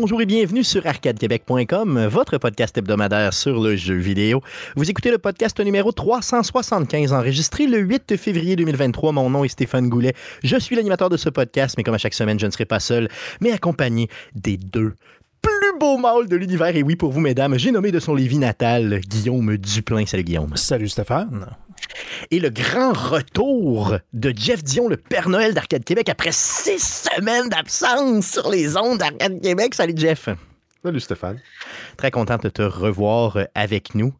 Bonjour et bienvenue sur arcadequebec.com, votre podcast hebdomadaire sur le jeu vidéo. Vous écoutez le podcast numéro 375 enregistré le 8 février 2023. Mon nom est Stéphane Goulet. Je suis l'animateur de ce podcast, mais comme à chaque semaine, je ne serai pas seul, mais accompagné des deux plus beaux mâles de l'univers. Et oui, pour vous, mesdames, j'ai nommé de son Lévis natal Guillaume Duplain. Salut Guillaume. Salut Stéphane. Et le grand retour de Jeff Dion, le Père Noël d'Arcade Québec, après six semaines d'absence sur les ondes d'Arcade Québec. Salut Jeff. Salut Stéphane. Très content de te revoir avec nous.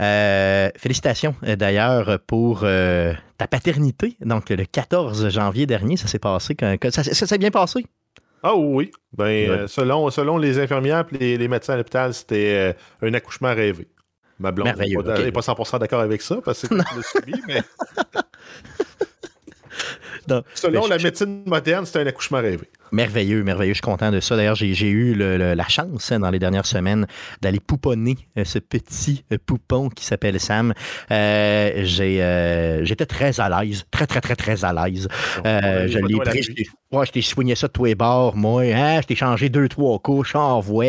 Euh, félicitations euh, d'ailleurs pour euh, ta paternité. Donc le 14 janvier dernier, ça s'est passé. ça, s'est bien passé? Ah oui. Ben, selon, selon les infirmières et les, médecins à l'hôpital, c'était un accouchement rêvé. Ma blonde n'est pas, 100% d'accord avec ça parce que c'est mais. Selon la médecine moderne, c'est un accouchement rêvé. Merveilleux, merveilleux. Je suis content de ça. D'ailleurs, j'ai eu la chance hein, dans les dernières semaines d'aller pouponner euh, ce petit euh, poupon qui s'appelle Sam. Euh, j'étais très à l'aise, très, très, très, très à l'aise. je l'ai pris. Je t'ai soigné ça de tous les bords, moi. Hein, je t'ai changé deux, trois couches. en voie.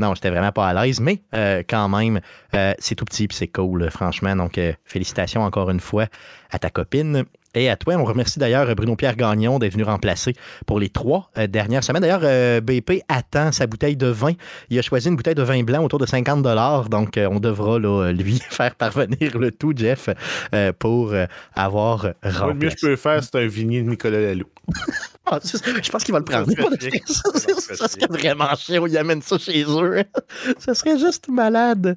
Non, j'étais vraiment pas à l'aise, mais quand même, c'est tout petit et c'est cool, franchement. Donc, félicitations encore une fois à ta copine et à toi. On remercie d'ailleurs Bruno-Pierre Gagnon d'être venu remplacer pour les trois euh, dernières semaines. D'ailleurs, euh, BP attend sa bouteille de vin. Il a choisi une bouteille de vin blanc autour de 50 donc euh, on devra lui faire parvenir le tout, Jeff, pour avoir remplacé. Le mieux que je peux faire, c'est un vignier de Nicolas Lalou. Ah, je pense qu'il va le prendre. Ça, serait vraiment chiant. Ils amènent ça chez eux. ça serait juste malade.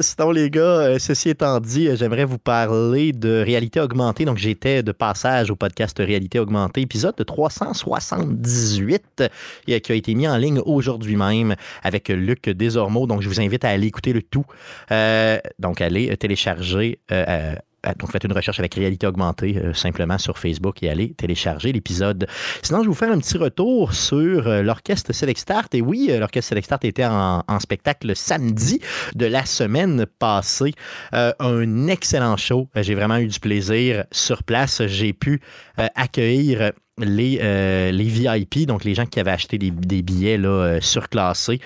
sinon, les gars, ceci étant dit, j'aimerais vous parler de réalité augmentée. Donc, j'étais de passage au podcast Réalité augmentée, épisode de 378, qui a été mis en ligne aujourd'hui même avec Luc Desormeaux. Donc, je vous invite à aller écouter le tout. Euh, donc, allez télécharger. Euh, euh, donc, faites une recherche avec réalité augmentée euh, simplement sur Facebook et allez télécharger l'épisode. Sinon, je vais vous faire un petit retour sur euh, l'orchestre Select Start. Et oui, l'orchestre Select Start était en, spectacle samedi de la semaine passée. un excellent show. J'ai vraiment eu du plaisir sur place. J'ai pu accueillir les, les VIP, donc les gens qui avaient acheté des, billets là, surclassés.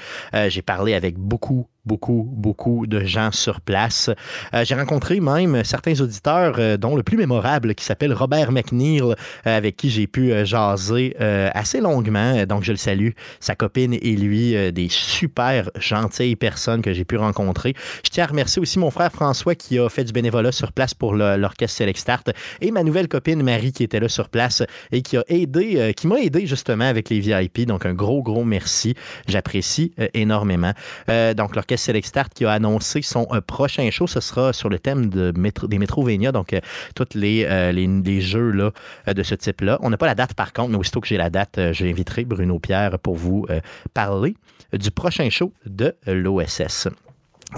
J'ai parlé avec beaucoup, beaucoup, beaucoup de gens sur place. Euh, j'ai rencontré même certains auditeurs, euh, dont le plus mémorable qui s'appelle Robert McNeil, euh, avec qui j'ai pu jaser assez longuement. Donc, je le salue. Sa copine et lui, des super gentilles personnes que j'ai pu rencontrer. Je tiens à remercier aussi mon frère François qui a fait du bénévolat sur place pour l'orchestre Select Start et ma nouvelle copine Marie qui était là sur place et qui a aidé, qui m'a aidé justement avec les VIP. Donc, un gros, gros merci. J'apprécie énormément. donc, l'orchestre Select Start qui a annoncé son euh, prochain show. Ce sera sur le thème de des Metrovania, donc euh, tous les, euh, les, jeux là, de ce type-là. On n'a pas la date par contre, mais aussitôt que j'ai la date, j'inviterai Bruno Pierre pour vous parler du prochain show de l'OSS.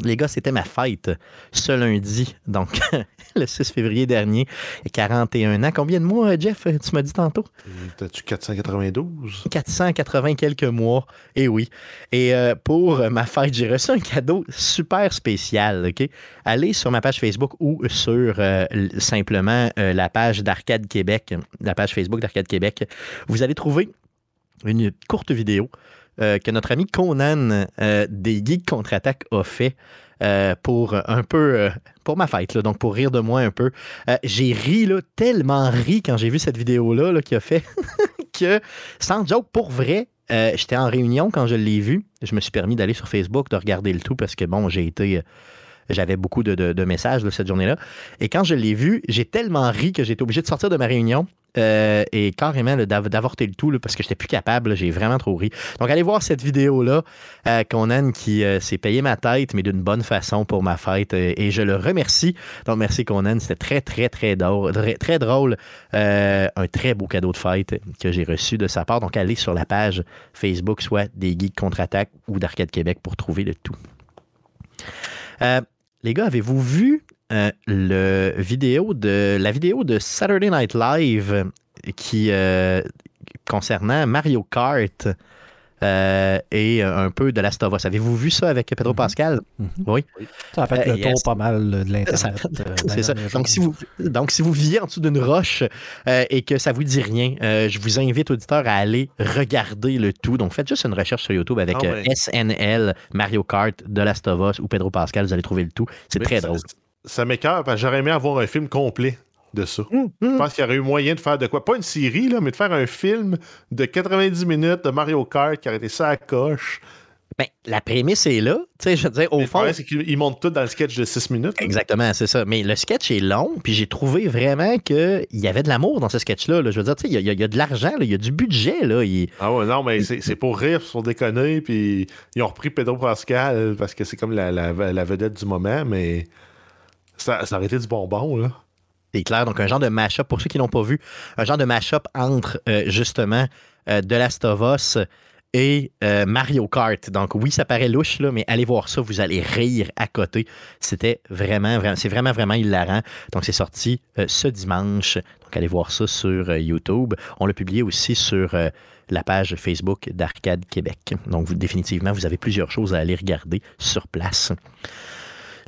Les gars, c'était ma fête ce lundi, donc le 6 février dernier, 41 ans. Combien de mois, Jeff, tu m'as dit tantôt? T'as-tu 492? 480 quelques mois, et oui. Et euh, pour ma fête, j'ai reçu un cadeau super spécial, OK? Allez sur ma page Facebook ou sur euh, simplement euh, la page d'Arcade Québec, la page Facebook d'Arcade Québec. Vous allez trouver une courte vidéo euh, que notre ami Conan euh, des Geeks Contre-Attaque a fait euh, pour un peu pour ma fête, donc pour rire de moi un peu. j'ai ri là, tellement ri quand j'ai vu cette vidéo-là là, qu'il a fait que, sans joke, pour vrai, j'étais en réunion quand je l'ai vu. Je me suis permis d'aller sur Facebook, de regarder le tout parce que bon, j'ai été j'avais beaucoup de, messages de cette journée-là. Et quand je l'ai vu, j'ai tellement ri que été obligé de sortir de ma réunion euh, et carrément d'avorter le tout parce que j'étais plus capable. J'ai vraiment trop ri. Donc, allez voir cette vidéo-là. Euh, Conan qui euh, s'est payé ma tête, mais d'une bonne façon pour ma fête. et je le remercie. Donc, merci Conan. C'était très, très, très drôle. Très, drôle. un très beau cadeau de fête que j'ai reçu de sa part. Donc, allez sur la page Facebook, soit des Geeks Contre-Attaque ou d'Arcade Québec pour trouver le tout. Les gars, avez-vous vu euh, la vidéo de Saturday Night Live qui, euh, concernant Mario Kart? Euh, et un peu de Last of Us. Avez-vous vu ça avec Pedro mhm. Pascal? Mhm. Oui. Ça a fait le tour pas mal de l'Internet. C'est ça. Donc si, vous, donc, si vous viviez en dessous d'une roche et que ça vous dit rien, je vous invite, auditeurs, à aller regarder le tout. Donc faites juste une recherche sur YouTube avec ah SNL, Mario Kart, de Last of Us ou Pedro Pascal. Vous allez trouver le tout. C'est très drôle. Ça m'écœure parce que j'aurais aimé avoir un film complet de ça. Hum, hum. Je pense qu'il y aurait eu moyen de faire de quoi Pas une série, là, mais de faire un film de 90 minutes de Mario Kart qui aurait été ça à coche. Ben, la prémisse est là. Tu sais, je veux dire, au fond. c'est qu'ils montent tout dans le sketch de 6 minutes. Exactement, c'est ça. Mais le sketch est long, puis j'ai trouvé vraiment qu'il y avait de l'amour dans ce sketch-là. Je veux dire, tu sais, il y, a de l'argent, il y a du budget. Là. Ah ouais, non, mais c'est pour rire, pour déconner, puis ils ont repris Pedro Pascal parce que c'est comme la, la, vedette du moment, mais ça, ça aurait été du bonbon, là. C'est clair. Donc, un genre de mash-up, pour ceux qui l'ont pas vu, un genre de mash-up entre euh, justement euh, The Last of Us et euh, Mario Kart. Donc, oui, ça paraît louche, là, mais allez voir ça, vous allez rire à côté. C'était vraiment, vraiment, c'est vraiment, vraiment hilarant. Donc, c'est sorti ce dimanche. Donc, allez voir ça sur YouTube. On l'a publié aussi sur la page Facebook d'Arcade Québec. Donc, vous, définitivement, vous avez plusieurs choses à aller regarder sur place.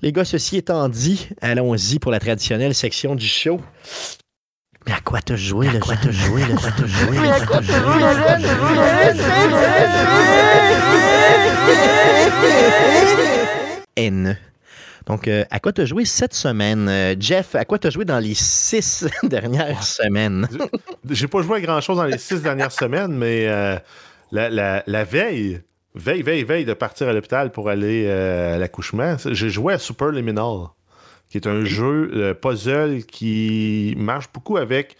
Les gars, ceci étant dit, allons-y pour la traditionnelle section du show. Mais à quoi quoi t'as joué, À quoi Mais à quoi t'as joué, N. Donc, euh, à quoi t'as joué cette semaine? Euh, Jeff, à quoi t'as joué dans les six dernières semaines? J'ai pas joué à grand-chose dans les six dernières semaines, mais euh, la, la, la, veille, veille, veille, veille de partir à l'hôpital pour aller euh, à l'accouchement, j'ai joué à Super Liminal, qui est un jeu euh, puzzle qui marche beaucoup avec.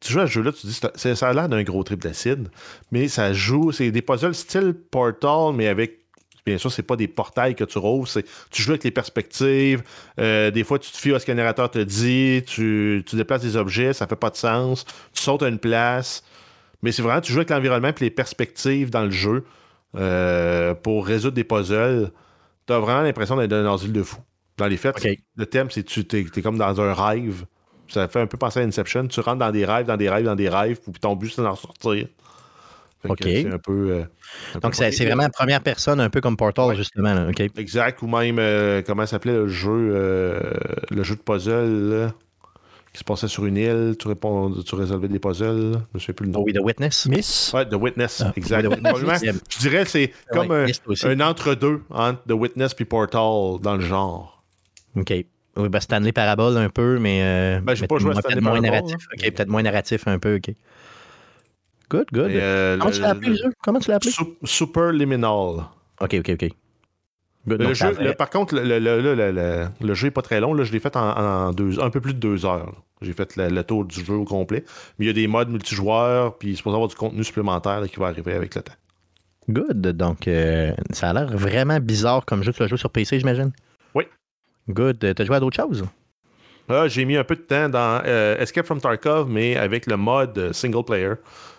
Tu joues à ce jeu-là, tu dis, ça a l'air d'un gros trip d'acide, mais ça joue, c'est des puzzles style Portal, mais avec Bien sûr, c'est pas des portails que tu rouvres, c'est tu joues avec les perspectives. Euh, des fois, tu te fies à ce que le narrateur te dit, tu, tu, déplaces des objets, ça fait pas de sens. Tu sautes à une place. Mais c'est vraiment, tu joues avec l'environnement et les perspectives dans le jeu euh, pour résoudre des puzzles. Tu as vraiment l'impression d'être dans un asile de fou. Dans les faits, le thème, c'est que tu es, comme dans un rêve. Ça fait un peu penser à Inception. Tu rentres dans des rêves, dans des rêves, dans des rêves, puis ton but, c'est d'en sortir. OK. C'est un peu. Euh, Donc, c'est vraiment première personne, un peu comme Portal, justement. Exact. Ou même, euh, comment s'appelait le jeu, le jeu de puzzle, qui se passait sur une île, tu, réponds, tu résolvais des puzzles. Je ne sais plus le nom. Oh oui, The Witness. Miss? Ouais, The Witness, ah, exact. je dirais que c'est comme un, entre-deux entre The Witness et Portal dans le genre. OK. Oui, ben Stanley Parable un peu, mais. Euh, ben, j'ai pas joué à Stanley moins narratif. OK, peut-être moins narratif un peu, OK. Good, good. Euh, Comment tu l'as appelé le jeu? Comment tu l'as appelé? Super Liminal. OK, OK, OK. Le jeu, par contre, le, le, le, jeu n'est pas très long. Là, je l'ai fait en, deux, un peu plus de deux heures. J'ai fait le, tour du jeu au complet. Mais il y a des modes multijoueurs, puis il se avoir du contenu supplémentaire qui va arriver avec le temps. Good. Donc, euh, ça a l'air vraiment bizarre comme jeu. Tu l'as joué sur PC, j'imagine? Oui. Good. T'as joué à d'autres choses? Ah, j'ai mis un peu de temps dans euh, Escape from Tarkov, mais avec le mode single player.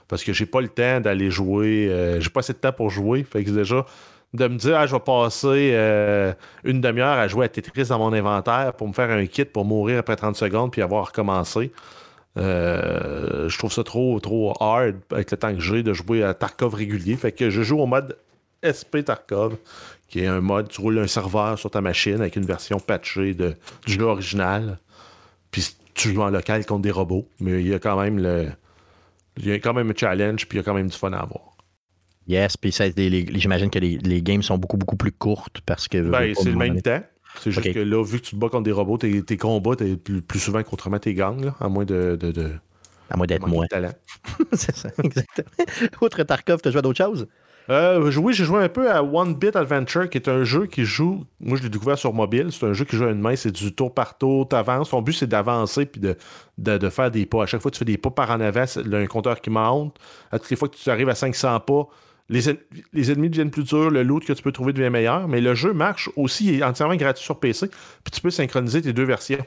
Parce que j'ai pas le temps d'aller jouer. Euh, j'ai pas assez de temps pour jouer. Fait que déjà, de me dire, ah, je vais passer euh, une demi-heure à jouer à Tetris dans mon inventaire pour me faire un kit pour mourir après 30 secondes puis avoir recommencé. Euh, je trouve ça trop, trop hard avec le temps que j'ai de jouer à Tarkov régulier. Fait que je joue au mode SP Tarkov, qui est un mode, tu roules un serveur sur ta machine avec une version patchée de, du jeu original. Puis tu joues en local contre des robots. Mais il y a quand même le. Il y a quand même un challenge, puis il y a quand même du fun à avoir. Yes, puis j'imagine que les, games sont beaucoup, beaucoup plus courtes parce que. Ben, c'est le même temps. C'est juste que là, vu que tu te bats contre des robots, tes, tes combats, t'es plus, plus, souvent qu'autrement tes gangs, là, à moins de. de, de à moins d'être moins. c'est ça, exactement. Outre Tarkov, tu as joué à d'autres choses? Euh, oui, j'ai joué un peu à One Bit Adventure, qui est un jeu qui joue. Moi, je l'ai découvert sur mobile. C'est un jeu qui joue à une main, c'est du tour par tour, t'avances. Ton but, c'est d'avancer puis de, de, faire des pas. À chaque fois que tu fais des pas par en avant, il y a un compteur qui monte. À toutes les fois que tu arrives à 500 pas, les, ennemis deviennent plus durs, le loot que tu peux trouver devient meilleur, mais le jeu marche aussi, il est entièrement gratuit sur PC, puis tu peux synchroniser tes deux versions.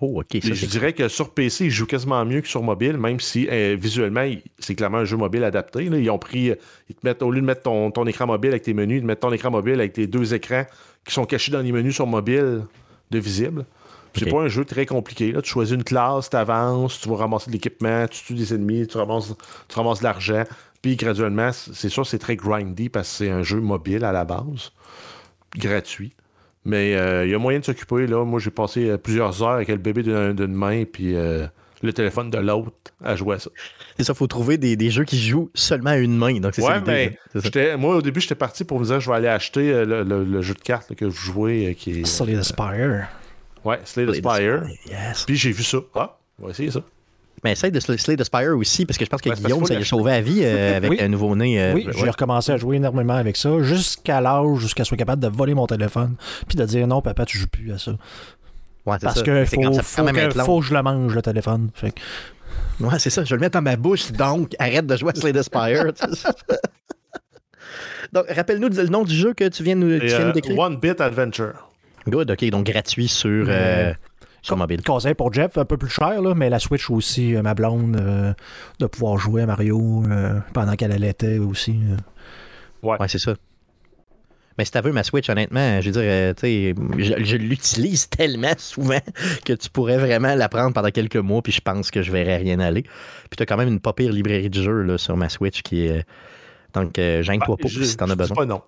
Oh, ok. je dirais que sur PC, il joue quasiment mieux que sur mobile, même si euh, visuellement, c'est clairement un jeu mobile adapté. Ils ont pris, euh, ils te mettent, au lieu de mettre ton, ton, écran mobile avec tes menus, ils te mettent ton écran mobile avec tes deux écrans qui sont cachés dans les menus sur mobile de visible. C'est pas un jeu très compliqué. Là. Tu choisis une classe, tu avances, tu vas ramasser de l'équipement, tu tues des ennemis, tu ramasses, tu ramasses de l'argent. Puis graduellement, c'est sûr, c'est très grindy parce que c'est un jeu mobile à la base, gratuit. Mais euh, il y a moyen de s'occuper. Là. Moi, j'ai passé euh, plusieurs heures avec le bébé d'une main puis euh, le téléphone de l'autre à jouer à ça. C'est ça, il faut trouver des, jeux qui jouent seulement à une main. Donc ouais, mais moi, au début, j'étais parti pour me dire je vais aller acheter le, jeu de cartes que je jouais. qui est, Slade Aspire. Ouais, Slade Aspire. Puis j'ai vu ça. Ah, on va essayer ça. Mais essaye de Slay the Spire aussi, parce que je pense que Guillaume, ça lui a sauvé la vie euh, avec un nouveau-né. Euh, oui, j'ai recommencé à jouer énormément avec ça, jusqu'à l'âge, jusqu'à ce soit capable de voler mon téléphone, puis de dire non, papa, tu joues plus à ça. Ouais, parce que faut, faut, que, faut que je le mange, le téléphone. Fait Ouais, c'est ça, je vais le mettre dans ma bouche, donc arrête de jouer à Slay the Spire. donc, rappelle-nous le nom du jeu que tu viens nous, tu nous décrire. One Bit Adventure. Good, ok, donc gratuit sur sur mobile. Conseil pour Jeff, un peu plus cher, là, mais la Switch aussi, euh, ma blonde, euh, de pouvoir jouer à Mario euh, pendant qu'elle allaitait aussi. Ouais, ouais c'est ça. Mais si tu veux ma Switch, honnêtement, je veux dire, je, je l'utilise tellement souvent que tu pourrais vraiment la prendre pendant quelques mois, puis je pense que je verrais rien aller. Puis tu as quand même une pas pire librairie de jeux là, sur ma Switch qui est. Donc, gêne-toi pas si t'en as besoin. Pas non.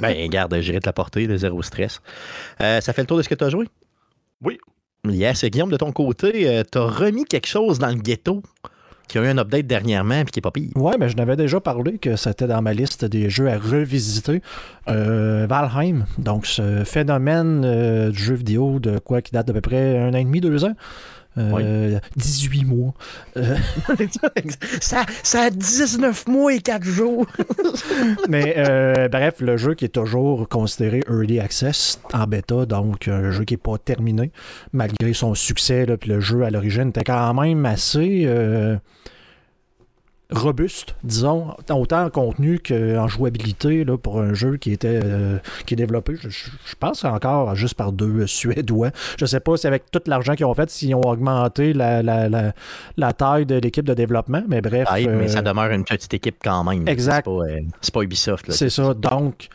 ben, garde, j'irai te la porter, le zéro stress. ça fait le tour de ce que tu as joué? Oui. Yes, Guillaume, de ton côté, euh, tu as remis quelque chose dans le ghetto qui a eu un update dernièrement et qui est pas pire? Ouais, mais je n'avais déjà parlé que c'était dans ma liste des jeux à revisiter. Euh, Valheim, donc ce phénomène euh, du jeu vidéo de quoi qui date d'à peu près un an et demi, deux ans. 18 euh, mois. Euh, ça, ça a 19 mois et 4 jours. Mais euh, bref, le jeu qui est toujours considéré early access en bêta, donc un jeu qui n'est pas terminé, malgré son succès, puis le jeu à l'origine était quand même assez robuste, disons, autant en contenu qu'en jouabilité là, pour un jeu qui était euh, qui est développé, je, pense encore juste par deux Suédois. Je sais pas si avec tout l'argent qu'ils ont fait, s'ils ont augmenté la, la, la, taille de l'équipe de développement, mais bref. Ah, mais ça euh, demeure une petite équipe quand même. Exact. C'est pas, pas, Ubisoft. C'est ça. Donc,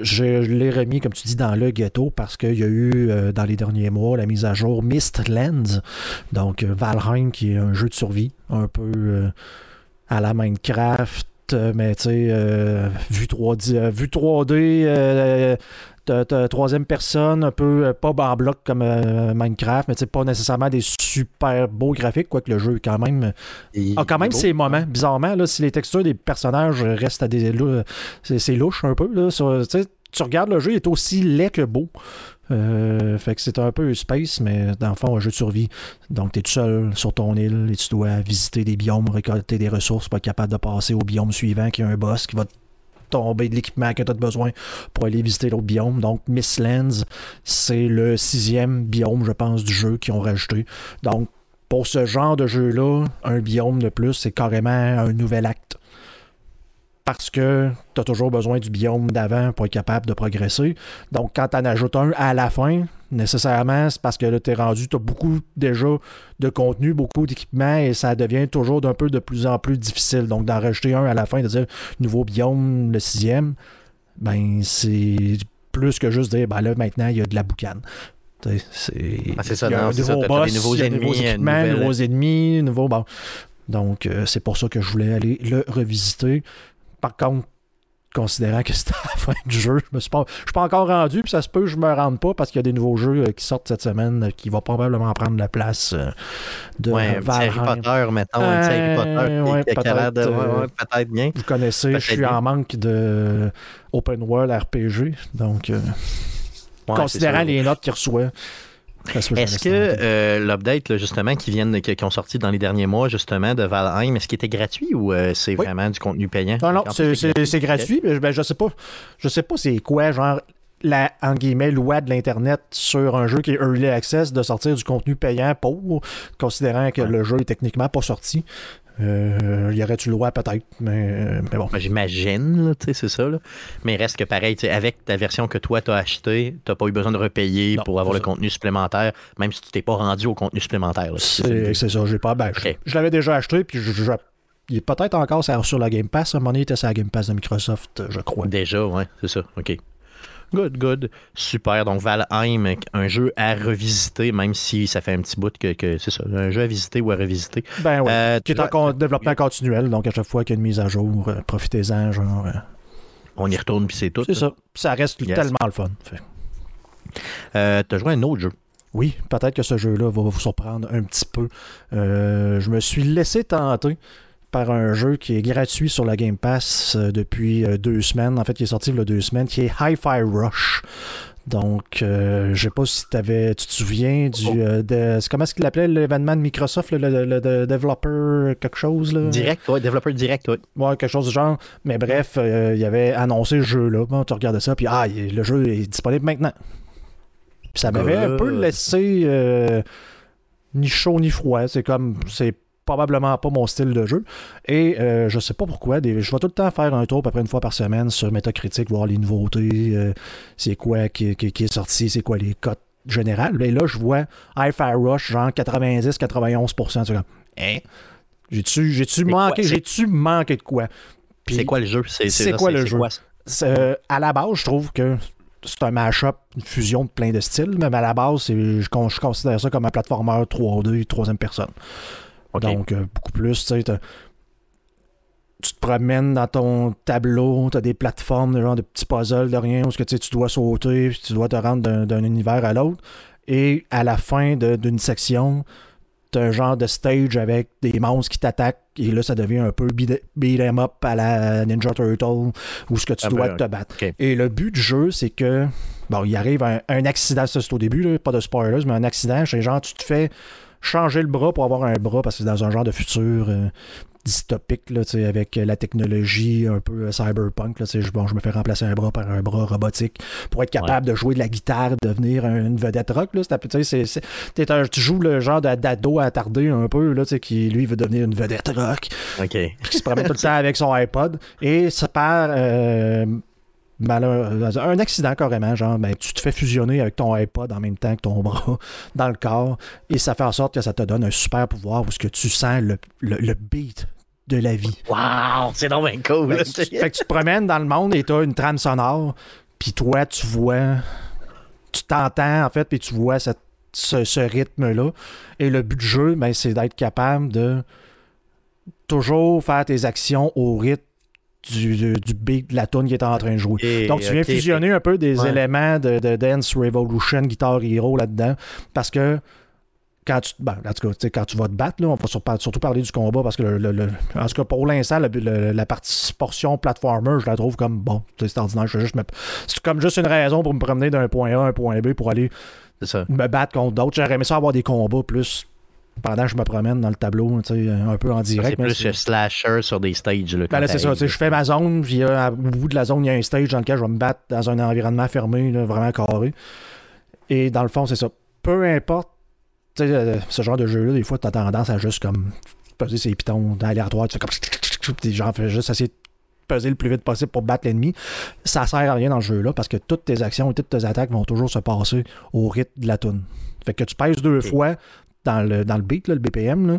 je l'ai remis, comme tu dis, dans le ghetto parce qu'il y a eu, euh, dans les derniers mois, la mise à jour Mistlands. Donc, Valheim, qui est un jeu de survie, un peu à la Minecraft, euh, mais tu sais, euh, vue 3D, vue 3D troisième personne, un peu pas en bloc comme euh, Minecraft, mais pas nécessairement des super beaux graphiques, quoique le jeu quand même a quand même ses moments. Bizarrement, là, si les textures des personnages restent à des. C'est louche un peu. Là, tu regardes le jeu, il est aussi laid que beau. Euh, fait que c'est un peu space, mais dans le fond, un jeu de survie. Donc, tu tout seul sur ton île et tu dois visiter des biomes, récolter des ressources pour être capable de passer au biome suivant qui a un boss qui va tomber de l'équipement que tu as besoin pour aller visiter l'autre biome. Donc, Mistlands, c'est le sixième biome, je pense, du jeu qu'ils ont rajouté. Donc, pour ce genre de jeu-là, un biome de plus, c'est carrément un nouvel acte parce que tu as toujours besoin du biome d'avant pour être capable de progresser. Donc, quand tu en ajoutes un à la fin, nécessairement, c'est parce que là, tu es rendu, tu as beaucoup déjà de contenu, beaucoup d'équipements et ça devient toujours d'un peu de plus en plus difficile. Donc, d'en rajouter un à la fin, de dire nouveau biome, le sixième, ben, c'est plus que juste dire, ben là, maintenant, il y a de la boucane. C'est ah, ça, non, nouveau boss, nouveaux ennemis, nouveaux équipements, nouveaux ennemis, nouveaux. Bon. Donc, euh, c'est pour ça que je voulais aller le revisiter. Par contre, considérant que c'était la fin du jeu, je ne suis, pas, encore rendu, puis ça se peut que je me rende pas parce qu'il y a des nouveaux jeux euh, qui sortent cette semaine euh, qui vont probablement prendre la place euh, de ouais, Harry Potter, mettons, Harry Potter, peut-être bien. Vous connaissez, je suis en manque de open world RPG, donc considérant les notes qu'il reçoit. Est-ce que euh, l'update, justement, qui viennent, qui, ont sorti dans les derniers mois, justement, de Valheim, est-ce qu'il était gratuit ou euh, c'est vraiment du contenu payant? Non, non, c'est gratuit. mais ben, je sais pas. Je sais pas c'est quoi, genre, la en guillemets, loi de l'Internet sur un jeu qui est early access de sortir du contenu payant pour, considérant que le jeu est techniquement pas sorti. Euh, y aurait-tu le droit peut-être, mais, bon. Ben, j'imagine, c'est ça. Là. Mais reste que pareil, avec ta version que toi, tu as achetée, tu n'as pas eu besoin de repayer pour avoir le contenu supplémentaire, même si tu t'es pas rendu au contenu supplémentaire. C'est ça, j'ai pas. Ben, Je, l'avais déjà acheté, puis je, il est peut-être encore sur la Game Pass. À un moment donné, il était sur la Game Pass de Microsoft, je crois. Déjà, ouais, c'est ça. OK. Good, good. Super. Donc, Valheim, un jeu à revisiter, même si ça fait un petit bout que, que c'est ça, un jeu à visiter ou à revisiter. Ben oui. Euh, qui est en développement continuel, donc à chaque fois qu'il y a une mise à jour, euh, profitez-en, genre. euh, On y retourne, puis c'est tout. c'est ça. Ça reste Yes. tellement le fun. T'as joué à un autre jeu. Oui, peut-être que ce jeu-là va vous surprendre un petit peu. Je me suis laissé tenter par un jeu qui est gratuit sur la Game Pass euh, depuis euh, deux semaines. En fait, qui est sorti il y a deux semaines, qui est Hi-Fi Rush. Donc, euh, je sais pas si t'avais, tu te souviens du. Euh, de, comment est-ce qu'il appelait l'événement de Microsoft, le, le- le- le developer quelque chose là? Direct, ouais, développeur direct, ouais. Ouais, quelque chose du genre. Mais bref, euh, il avait annoncé ce jeu-là. Bon, tu regardais ça, puis ah, le jeu est disponible maintenant. Puis ça m'avait un peu laissé ni chaud ni froid. C'est comme, c'est probablement pas mon style de jeu. Et euh, je sais pas pourquoi. des- je vais tout le temps faire un tour à peu près une fois par semaine sur Metacritic, voir les nouveautés, euh, c'est quoi qui, qui- qui est sorti, c'est quoi les cotes générales. Et là, je vois Hi-Fi Rush, genre 90-91%. C'est comme, hein? J'ai-tu, j'ai-tu manqué, j'ai-tu manqué de quoi? C'est quoi le jeu? C'est quoi le jeu? euh, à la base, je trouve que c'est un mash-up, une fusion de plein de styles, mais à la base, je considère ça comme un platformer 3D, troisième personne. Donc, euh, beaucoup plus, tu sais, tu te promènes dans ton tableau, tu as des plateformes, de genre de petits puzzles de rien, où ce que, tu dois sauter, puis tu dois te rendre d'un, d'un univers à l'autre. Et à la fin de- d'une section, tu un genre de stage avec des monstres qui t'attaquent, et là, ça devient un peu beat, beat 'em up à la Ninja Turtle, où ce que tu Ah dois ben, te battre. Et le but du jeu, c'est que, bon, il arrive un, un accident, ça c'est au début, là, pas de spoilers, mais un accident, c'est genre, tu te fais changer le bras pour avoir un bras parce que c'est dans un genre de futur euh, dystopique là, avec la technologie un peu euh, cyberpunk. Là, je, bon, je me fais remplacer un bras par un bras robotique pour être capable de jouer de la guitare, devenir un- une vedette rock. Là, C'est- tu un- joues le genre d'ado attardé un peu, là, qui lui veut devenir une vedette rock OK. qui se promène tout le temps avec son iPod et ça part euh, un accident carrément, genre ben, tu te fais fusionner avec ton iPod en même temps que ton bras dans le corps et ça fait en sorte que ça te donne un super pouvoir où ce que tu sens le, le- le beat de la vie. Wow, c'est donc bien cool. Fait là, que, tu, fait que tu te promènes dans le monde et tu as une trame sonore, puis toi, tu vois, tu t'entends en fait, puis tu vois cette- ce, ce rythme-là. Et le but du jeu, ben, c'est d'être capable de toujours faire tes actions au rythme du, du, du beat de la tune qui est en train de jouer. Donc, tu viens fusionner un peu des Ouais. éléments de, de Dance Revolution, Guitar Hero là-dedans, parce que quand tu, ben, en tout cas, quand tu vas te battre, là, on va sur- surtout parler du combat, parce que le, le- le- en tout cas, pour l'instant, la partie portion platformer, je la trouve comme bon, c'est ordinaire. je juste C'est comme juste une raison pour me promener d'un point A à un point B pour aller me battre contre d'autres. J'aurais aimé ça avoir des combats plus pendant que je me promène dans le tableau, un peu en C'est direct. mais plus c'est- euh, slasher sur des stages. Là, ben là, c'est ça. Je fais ma zone, puis euh, au bout de la zone, il y a un stage dans lequel je vais me battre dans un environnement fermé, là, vraiment carré. Et dans le fond, c'est ça. Peu importe, euh, ce genre de jeu-là, des fois, tu as tendance à juste comme peser ses pitons aléatoires, tu fais comme. Puis genre, fais juste essayer de peser le plus vite possible pour battre l'ennemi. Ça sert à rien dans le jeu-là parce que toutes tes actions et toutes tes attaques vont toujours se passer au rythme de la toune. Fait que tu pèses deux fois dans le, dans le beat, là, le BPM, là,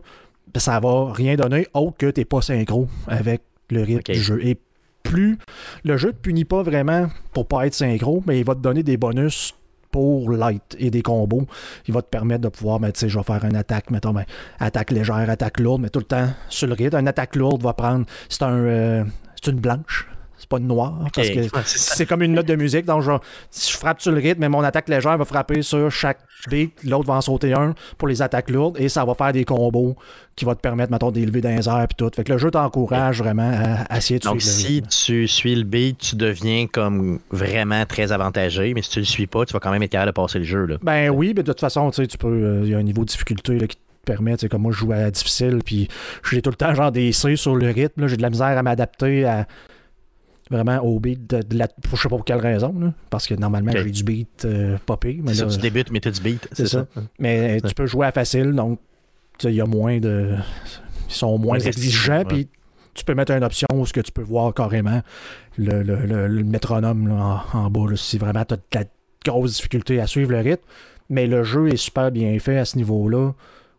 ben, ça va rien donner autre que t'es pas synchro avec le rythme du jeu. Et plus le jeu te punit pas vraiment pour pas être synchro, mais il va te donner des bonus pour light et des combos. Il va te permettre de pouvoir, ben, tu sais, je vais faire une attaque, mettons, ben, attaque légère, attaque lourde, mais tout le temps sur le rythme. Une attaque lourde va prendre, c'est un, euh, c'est une blanche, c'est pas une noire, parce que c'est comme une note de musique. Donc, genre, si je frappe sur le rythme, mais mon attaque légère va frapper sur chaque beat, l'autre va en sauter un pour les attaques lourdes et ça va faire des combos qui vont te permettre, mettons, d'élever dans les airs puis tout. Fait que le jeu t'encourage vraiment à, à essayer de Donc, suivre le si rythme. tu suis le beat, tu deviens comme vraiment très avantagé, mais si tu le suis pas, tu vas quand même être capable de passer le jeu. Là. Ben oui, mais de toute façon, tu sais, tu peux. euh, Il y a un niveau de difficulté là, qui te permet, tu sais, comme moi, je joue à difficile, puis j'ai tout le temps genre des C sur le rythme. J'ai de la misère à m'adapter à vraiment au beat de, de la. Je sais pas pour quelle raison, là, parce que normalement, j'ai du beat euh, popé. Mais C'est ça, tu débutes, mais tu du beat. C'est ça. Mais tu peux jouer à facile, donc il y a moins de. Ils sont moins exigeants, puis tu peux mettre une option où ce que tu peux voir carrément le, le- le- le métronome là, en, en bas, là, si vraiment tu as de la grosse difficulté à suivre le rythme. Mais le jeu est super bien fait à ce niveau-là,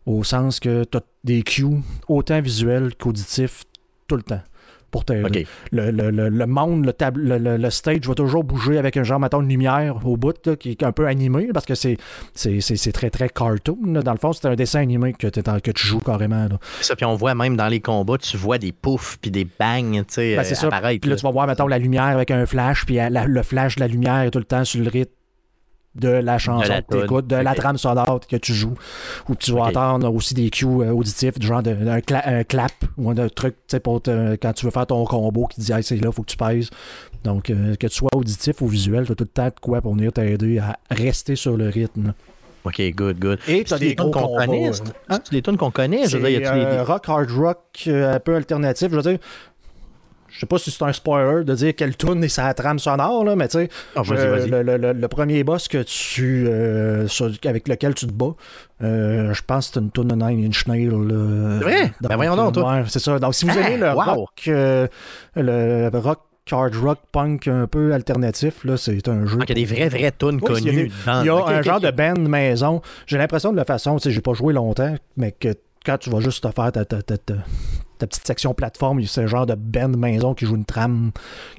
au sens que tu as des cues autant visuels qu'auditifs tout le temps. Pour. Le, le, le, monde, le, table, le, stage va toujours bouger avec un genre, mettons, de lumière au bout qui est un peu animé parce que c'est, c'est, très, très cartoon. Dans le fond, c'est un dessin animé que, que tu joues carrément. ça, puis on voit même dans les combats, tu vois des poufs puis des bangs, tu sais, ben, c'est euh, Puis là, tu vas voir, mettons, la lumière avec un flash, puis le flash de la lumière est tout le temps sur le rythme de la chanson que tu écoutes, de la trame sonore que tu joues, ou tu vas entendre aussi des cues euh, auditifs, du genre de, un, clap ou un truc pour quand tu veux faire ton combo qui dit c'est là, faut que tu pèses. Donc, euh, que tu sois auditif ou visuel, tu as tout le temps de quoi pour venir t'aider à rester sur le rythme. OK, good, good. Et tu as des tunes qu'on connaît. Hein? des tunes qu'on connaît. C'est euh, rock, hard rock, un peu alternatif. Je veux dire, je sais pas si c'est un spoiler de dire quelle tune est sa trame sonore, là, mais tu sais, ah, le, premier boss que tu, euh, avec lequel tu te bats, euh, je pense que c'est une tune de Nine Inch Nails. c'est vrai? Ben voyons donc, toi. c'est ça. Donc, si vous aimez le ah, rock, euh, le rock hard rock punk un peu alternatif. Là, c'est un jeu. il y a des vraies, vraies tunes connues. Il y a, un genre de band maison. J'ai l'impression de la façon, tu sais, j'ai pas joué longtemps, mais que quand tu vas juste te faire ta, ta, ta, ta petite section plateforme, c'est le genre de band maison qui joue une trame,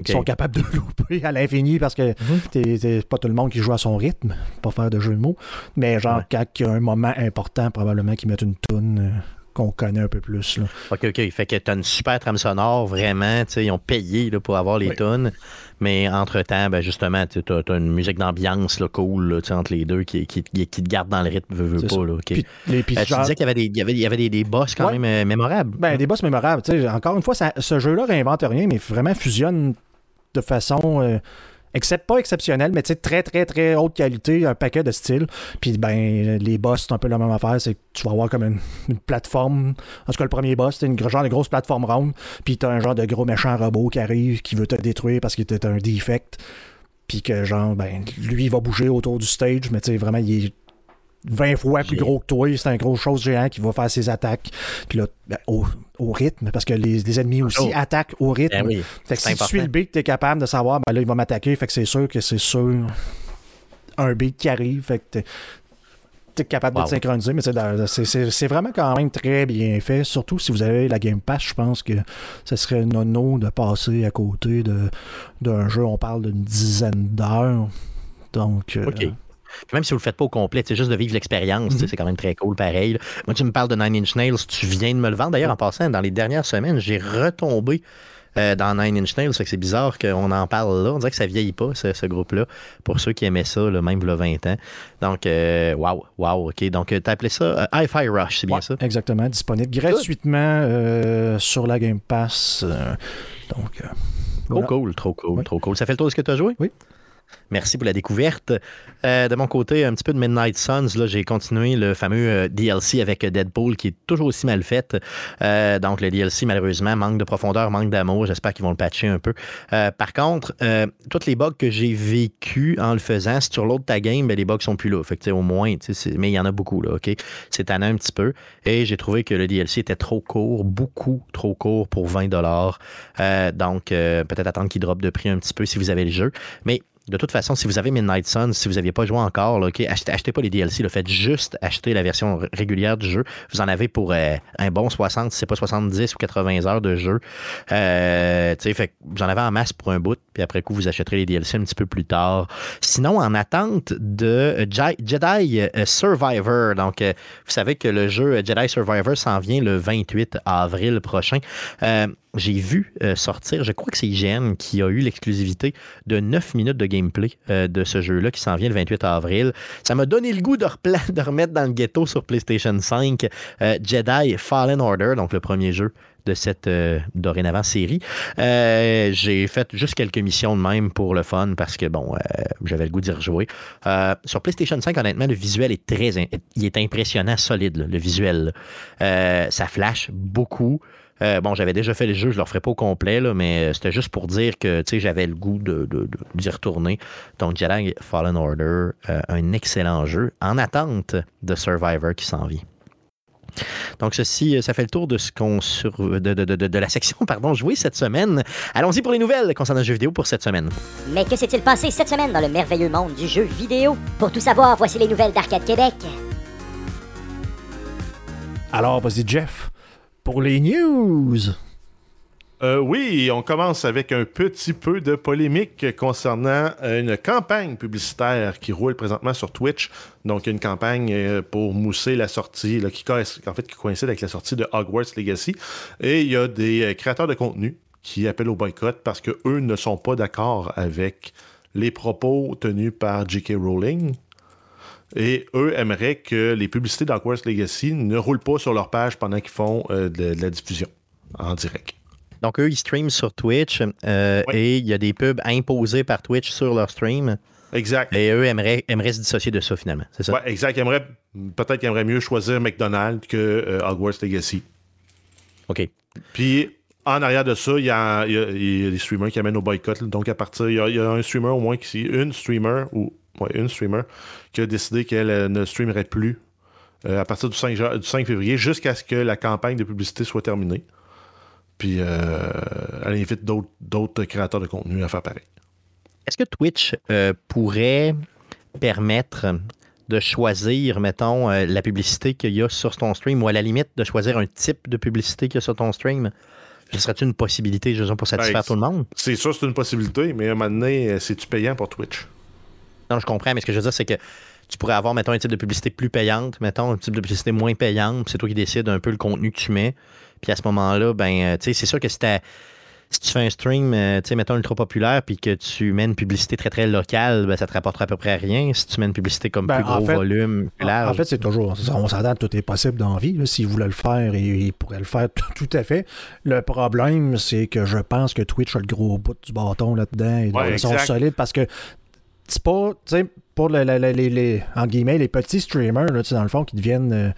qui sont capables de louper à l'infini parce que mhm. c'est pas tout le monde qui joue à son rythme, pas faire de jeu de mots. Mais genre, quand il y a un moment important, probablement qu'ils mettent une toune. Euh, qu'on connaît un peu plus. Là. OK, OK. Fait que tu as une super trame sonore, vraiment. Ils ont payé là, pour avoir les tonnes. Mais entre-temps, ben, justement, tu as, une musique d'ambiance cool entre les deux qui, qui, qui, te garde dans le rythme, veux, veux pas. Là, puis, euh, tu disais qu'il y avait des, il y avait, il y avait des, des boss quand même euh, mémorables. Ben, des boss mémorables. Encore une fois, ça, ce jeu-là réinvente rien, mais vraiment fusionne de façon. Euh, Except, pas exceptionnel, mais très, très, très haute qualité, un paquet de styles. Puis, ben, les boss, c'est un peu la même affaire. C'est que tu vas avoir comme une, plateforme. En tout cas, le premier boss, c'est une genre de grosse plateforme ronde. Puis, t'as un genre de gros méchant robot qui arrive, qui veut te détruire parce qu'il était un defect. Puis que, genre, ben, lui, il va bouger autour du stage, mais tu sais, vraiment, il est 20 fois plus gros que toi. C'est un gros chose géant qui va faire ses attaques. Puis là, ben, au, rythme, parce que les, ennemis aussi oh. attaquent au rythme. Ben fait que si tu suis le beat, tu es capable de savoir, ben là, il va m'attaquer. Fait que c'est sûr que c'est sûr un beat qui arrive. Fait que tu es capable de te synchroniser, mais c'est vraiment quand même très bien fait. Surtout si vous avez la Game Pass, je pense que ce serait nono de passer à côté d'un jeu. On parle d'une dizaine d'heures. Donc, euh, même si vous le faites pas au complet, c'est juste de vivre l'expérience, mhm. c'est quand même très cool pareil. Moi, tu me parles de Nine Inch Nails, tu viens de me le vendre. D'ailleurs, en passant, dans les dernières semaines, j'ai retombé euh, dans Nine Inch Nails. C'est bizarre qu'on en parle là. On dirait que ça vieillit pas, ce, groupe-là, pour ceux qui aimaient ça, même il y a 20 ans. Donc, euh, waouh, waouh, OK. Donc, tu as appelé ça euh, Hi-Fi Rush, c'est bien ça? Exactement, disponible gratuitement sur la Game Pass. donc, Trop cool, trop cool, trop cool. Ça fait le tour de ce que tu as joué? Oui. Merci pour la découverte. Euh, de mon côté, un petit peu de Midnight Suns. Là, j'ai continué le fameux euh, DLC avec Deadpool qui est toujours aussi mal fait. Euh, donc, le DLC, malheureusement, manque de profondeur, manque d'amour. J'espère qu'ils vont le patcher un peu. par contre, toutes les bugs que j'ai vécu en le faisant, si tu reloads ta game, ben, les bugs sont plus là. Fait au moins, mais il y en a beaucoup. Là, OK? C'est tanné un petit peu. Et j'ai trouvé que le DLC était trop court, beaucoup trop court pour 20 Donc, peut-être attendre qu'il drop de prix un petit peu si vous avez le jeu. Mais de toute façon, si vous avez Midnight Suns, si vous n'aviez pas joué encore, achetez, achetez, pas les DLC, faites juste acheter la version régulière du jeu. Vous en avez pour euh, un bon 60, si c'est pas 70 ou 80 heures de jeu. Euh, fait, vous en avez en masse pour un bout, puis après coup, vous achèterez les DLC un petit peu plus tard. Sinon, en attente de Jedi euh, Survivor, donc vous savez que le jeu Jedi Survivor s'en vient le 28 avril prochain j'ai vu euh, sortir, je crois que c'est IGN qui a eu l'exclusivité de 9 minutes de gameplay euh, de ce jeu-là qui s'en vient le 28 avril. Ça m'a donné le goût de, remettre dans le ghetto sur PlayStation 5 euh, Jedi Fallen Order, donc le premier jeu de cette dorénavant série. j'ai fait juste quelques missions de même pour le fun parce que bon, j'avais le goût d'y rejouer. sur PlayStation 5, honnêtement, le visuel est très, il est impressionnant, solide, le visuel. ça flash beaucoup. Euh, bon, j'avais déjà fait les jeux, je ne le ferai pas au complet, là, mais euh, c'était juste pour dire que j'avais le goût de, d'y retourner. Donc, Jedi Fallen Order, euh, un excellent jeu en attente de Survivor qui s'en vient. Donc, ceci, ça fait le tour de ce qu'on sur de, de, de, la section pardon, jouée cette semaine. Allons-y pour les nouvelles concernant le jeu vidéo pour cette semaine. Mais que s'est-il passé cette semaine dans le merveilleux monde du jeu vidéo? Pour tout savoir, voici les nouvelles d'Arcade Québec. Alors, vas-y, Jeff pour les news. Euh, oui, on commence avec un petit peu de polémique concernant euh, une campagne publicitaire qui roule présentement sur Twitch. Donc, une campagne euh, pour mousser la sortie, qui, qui coïncide avec la sortie de Hogwarts Legacy. Et il y a des créateurs de contenu qui appellent au boycott parce qu'eux ne sont pas d'accord avec les propos tenus par J.K. Rowling, et eux aimeraient que les publicités d'Hogwarts Legacy ne roulent pas sur leur page pendant qu'ils font de, la diffusion en direct. Donc, eux, ils streament sur Twitch euh, et il y a des pubs imposés par Twitch sur leur stream. Exact. Et eux aimeraient, aimeraient se dissocier de ça, finalement. C'est ça? Ouais, exact. peut-être qu'ils aimeraient mieux choisir McDonald's que euh, Hogwarts Legacy. OK. Puis, en arrière de ça, il y, a, des streamers qui amènent au boycott. Donc, à partir, il y, a, un streamer au moins qui, une streamer ou une streamer qui a décidé qu'elle euh, ne streamerait plus à partir du 5, du 5 février jusqu'à ce que la campagne de publicité soit terminée. Puis euh, elle invite d'autres créateurs de contenu à faire pareil. Est-ce que Twitch euh, pourrait permettre de choisir, mettons, euh, la publicité qu'il y a sur ton stream ou à la limite de choisir un type de publicité qu'il y a sur ton stream? Ce serait une possibilité, je pour satisfaire ben, tout le monde? C'est sûr, c'est une possibilité, mais à un moment donné, c'est-tu payant pour Twitch? Non, je comprends, mais ce que je veux dire, c'est que tu pourrais avoir, mettons, un type de publicité plus payante, mettons, un type de publicité moins payante, c'est toi qui décides un peu le contenu que tu mets. Puis à ce moment-là, ben, euh, tu sais, c'est sûr que si, si, tu fais un stream, euh, tu sais, mettons ultra populaire, puis que tu mets une publicité très très locale, ben, ça te rapportera à peu près rien. Si tu mets une publicité comme ben, plus gros volume, plus large. En fait, c'est toujours, on s'entend, tout est possible dans la vie. S'il voulait le faire, il, pourrait le faire tout, à fait. Le problème, c'est que je pense que Twitch a le gros bout du bâton là-dedans. Ils sont solides parce que c'est pas, tu sais, pour les, les, en guillemets, les petits streamers, là, dans le fond, qui deviennent. Euh,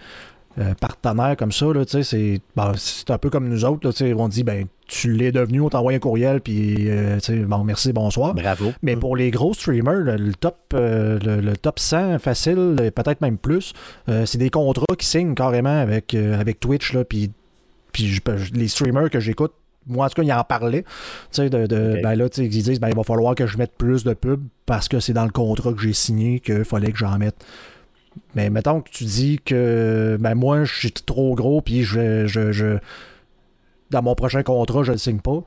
euh, partenaire comme ça, c'est c'est un peu comme nous autres. Là, on dit ben tu l'es devenu, on t'envoie un courriel, puis euh, bon, merci, bonsoir. Bravo. Mais pour les gros streamers, le, top, le, top 100 facile, peut-être même plus, c'est des contrats qui signent carrément avec, avec Twitch. Là, puis, puis les streamers que j'écoute, moi, en tout cas, ils en parlaient. De, de ben là, ils disent ben, il va falloir que je mette plus de pubs parce que c'est dans le contrat que j'ai signé qu'il fallait que j'en mette. Mais mettons que tu dis que ben moi, je suis trop gros, puis je, je, je, dans mon prochain contrat, je ne le signe pas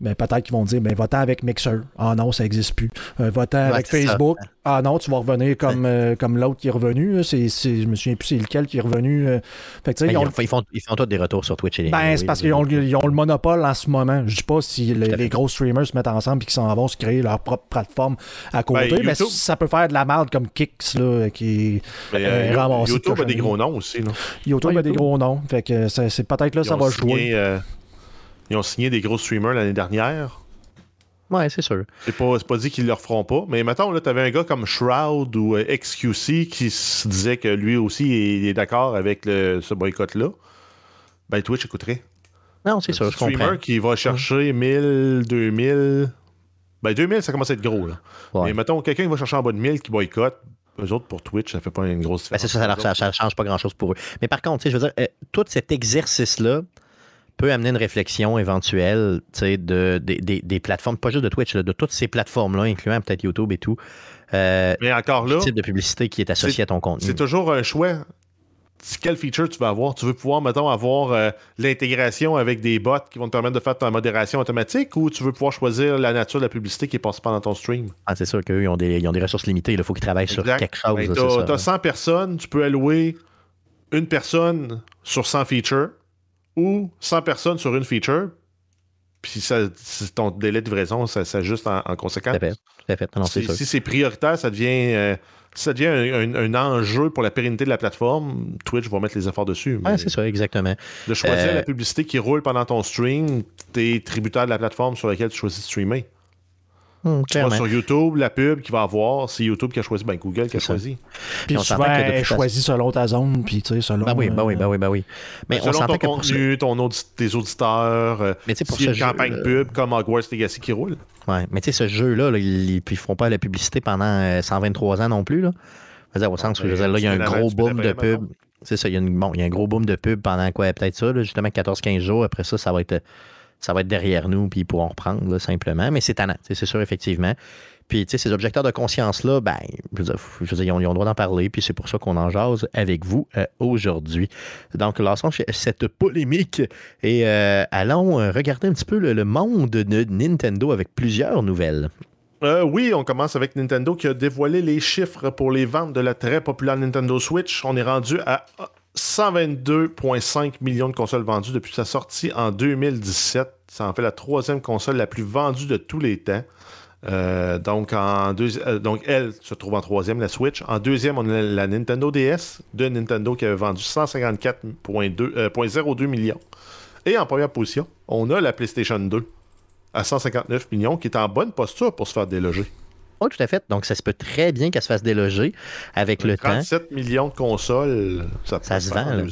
mais peut-être qu'ils vont dire ben, va avec Mixer. Ah non, ça n'existe plus. Euh, va avec Facebook. Ah non, tu vas revenir comme, euh, comme l'autre qui est revenu. C'est, c'est, je me souviens plus c'est lequel qui est revenu. Euh. Fait ben, ils, ont... ils, font, ils font tous des retours sur Twitch et Ben, c'est parce qu'ils ont, le monopole en ce moment. Je dis pas si les, gros streamers se mettent ensemble et qu'ils s'en vont se créer leur propre plateforme à côté. Ben, mais ça peut faire de la merde comme Kicks là, qui ben, euh, YouTube a des gros noms aussi. Là. YouTube a des gros noms. Fait que c'est, peut-être là ça va jouer. Ils ont signé des gros streamers l'année dernière. Ouais, c'est sûr. C'est pas, pas dit qu'ils le referont pas. Mais mettons, là, t'avais un gars comme Shroud ou euh, XQC qui se disait que lui aussi est, est d'accord avec le, ce boycott-là. Ben, Twitch écouterait. Non, c'est sûr, je comprends. streamer qui va chercher 1000, 2000. Ben, 2000, ça commence à être gros, là. Mais mettons, quelqu'un qui va chercher en bas de 1000 qui boycotte, eux autres, pour Twitch, ça fait pas une grosse différence. Ben, c'est ça, ça, change pas grand-chose pour eux. Mais par contre, je veux dire, euh, tout cet exercice-là, peut amener une réflexion éventuelle de, des plateformes, pas juste de Twitch, de toutes ces plateformes-là, incluant peut-être YouTube et tout. Euh, Mais encore là. type de publicité qui est associé à ton contenu. C'est toujours un choix. Quel feature tu vas avoir? Tu veux pouvoir, mettons, avoir euh, l'intégration avec des bots qui vont te permettre de faire ta modération automatique ou tu veux pouvoir choisir la nature de la publicité qui est passée pendant ton stream? Ah, c'est sûr qu'eux, des, ils ont des ressources limitées. Il faut qu'ils travaillent sur quelque chose. tu as, 100 personnes, tu peux allouer une personne sur 100 features ou 100 personnes sur une feature, puis ça, ton délai de livraison ça s'ajuste en, en, conséquence. si, c'est prioritaire, ça devient, euh, ça devient un, enjeu pour la pérennité de la plateforme. Twitch va mettre les efforts dessus. Oui, c'est ça, exactement. De choisir euh, la publicité qui roule pendant ton stream, tu es tributaire de la plateforme sur laquelle tu choisis de streamer. Hmm, sur YouTube, la pub qu'il va avoir, c'est YouTube qui a choisi, ben Google qui a choisi. Puis on souvent, elle choisit selon ta zone, puis tu sais, selon... Ben oui, ben oui, ben oui, ben oui. Mais ben, selon ton contenu, ton tes auditeurs, euh, mais pour si une campagne pub comme Hogwarts Legacy qui roule. Ouais, mais tu sais, ce jeu-là, ils ne feront pas la publicité pendant 123 euh, ans non plus, là. au sens où, là, il y a un gros boom de pub. C'est ça, il y, a bon, il y a un gros boom de pub pendant quoi, peut-être ça, justement 14-15 jours. Après ça, ça va être ça va être derrière nous, puis ils pourront reprendre simplement. Mais c'est tannant, c'est sûr, effectivement. Puis, tu sais, ces objecteurs de conscience-là, ben, je veux dire, je ils, ont, le droit d'en parler, puis c'est pour ça qu'on en jase avec vous euh, aujourd'hui. Donc, lançons cette polémique et euh, allons euh, regarder un petit peu le, monde de Nintendo avec plusieurs nouvelles. Oui, on commence avec Nintendo qui a dévoilé les chiffres pour les ventes de la très populaire Nintendo Switch. On est rendu à 122,5 millions de consoles vendues depuis sa sortie en 2017. Ça en fait la troisième console la plus vendue de tous les temps. Euh, euh, donc, elle se trouve en troisième, la Switch. En deuxième, on a la Nintendo DS de Nintendo qui avait vendu 154,02 millions. Et en première position, on a la PlayStation 2 à 159 millions, qui est en bonne posture pour se faire déloger. Oui, tout à fait. Donc, ça se peut très bien qu'elle se fasse déloger avec le 37 temps. millions de consoles, ça, ça se vend.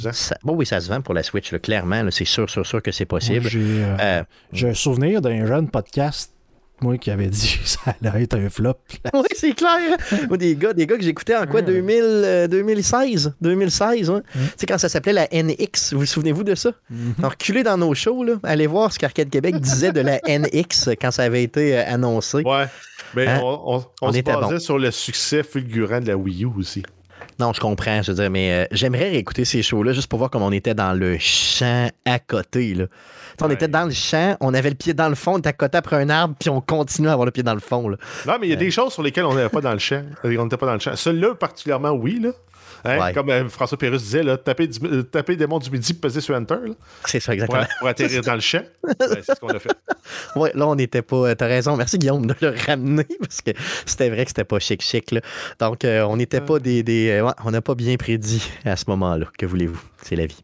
bon, oui, ça se vend pour la Switch, clairement. C'est sûr, sûr, sûr que c'est possible. Euh, euh, j'ai un souvenir d'un jeune podcast moi qui avait dit que ça allait être un flop. oui, c'est clair. des gars, des gars que j'écoutais en quoi, 2000, 2016? 2016, ouais. Tu sais, quand ça s'appelait la NX, vous vous souvenez-vous de ça? Mm dans nos shows, là, allez voir ce qu'Arcade Québec disait de la NX quand ça avait été euh, annoncé. Ouais. Mais hein? on, on, se basait sur le succès fulgurant de la Wii U aussi. Non, je comprends, je veux dire, mais euh, j'aimerais réécouter ces shows-là juste pour voir comment on était dans le champ à côté, là. On était dans le champ, on avait le pied dans le fond, on était à côté après un arbre, puis on continuait à avoir le pied dans le fond. Là. Non, mais il y a des choses sur lesquelles on n'était pas dans le champ. On n'était pas dans le champ. Celui-là, particulièrement, oui. Là. Hein, comme euh, François Pérus disait, là, taper, euh, taper des monts du midi peser sur Enter. C'est ça, exactement. Pour, atterrir dans le champ. c'est ce qu'on a fait. Oui, là, on n'était pas. Euh, t'as raison. Merci, Guillaume, de le ramener parce que c'était vrai que c'était pas chic-chic. Donc, on n'était pas des. des on n'a pas bien prédit à ce moment-là. Que voulez-vous? C'est la vie.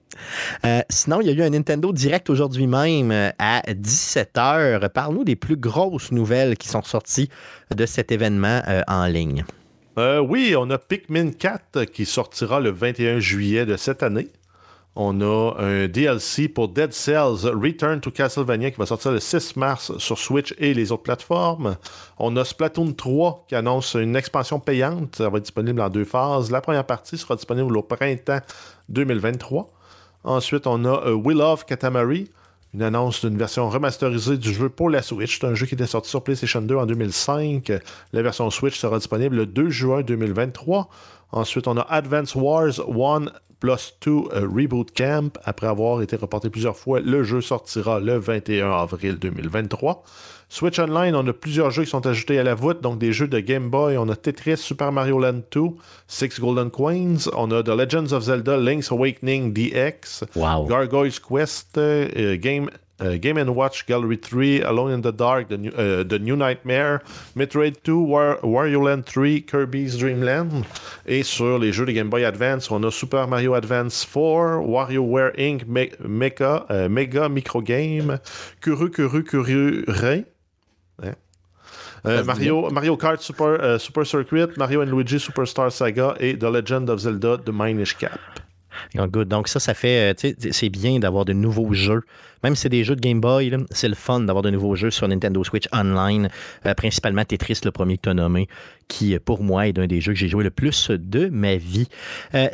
sinon, il y a eu un Nintendo Direct aujourd'hui même à 17h. Parle-nous des plus grosses nouvelles qui sont sorties de cet événement en ligne. Euh, oui, on a Pikmin 4 qui sortira le 21 juillet de cette année. On a un DLC pour Dead Cells Return to Castlevania qui va sortir le 6 mars sur Switch et les autres plateformes. On a Splatoon 3 qui annonce une expansion payante. Ça va être disponible en deux phases. La première partie sera disponible au printemps 2023. Ensuite, on a euh, Will of Katamari une annonce d'une version remasterisée du jeu pour la Switch. C'est un jeu qui était sorti sur PlayStation 2 en 2005. La version Switch sera disponible le 2 juin 2023. Ensuite, on a Advance Wars 1 plus 2 euh, Reboot Camp. Après avoir été reporté plusieurs fois, le jeu sortira le 21 avril 2023. Switch Online, on a plusieurs jeux qui sont ajoutés à la voûte, donc des jeux de Game Boy. On a Tetris, Super Mario Land 2, Six Golden Coins. On a The Legends of Zelda, Link's Awakening DX, Gargoyle's Quest, euh, Game Game & Watch Gallery 3, Alone in the Dark, The New, euh, the New Nightmare, Metroid 2, Wario Land 3, Kirby's Dream Land. Et sur les jeux de Game Boy Advance, on a Super Mario Advance 4, WarioWare Inc., Mega, Mega Micro Game, Kuru Kuru Kuru Ray, euh, Mario, Mario Kart Super, euh, Super Circuit, Mario Luigi Superstar Saga et The Legend of Zelda The Minish Cap. Donc ça, ça fait, euh, c'est bien d'avoir de nouveaux jeux. Même si c'est des jeux de Game Boy, c'est le fun d'avoir de nouveaux jeux sur Nintendo Switch Online, principalement Tetris, le premier que tu as nommé, qui pour moi est un des jeux que j'ai joué le plus de ma vie.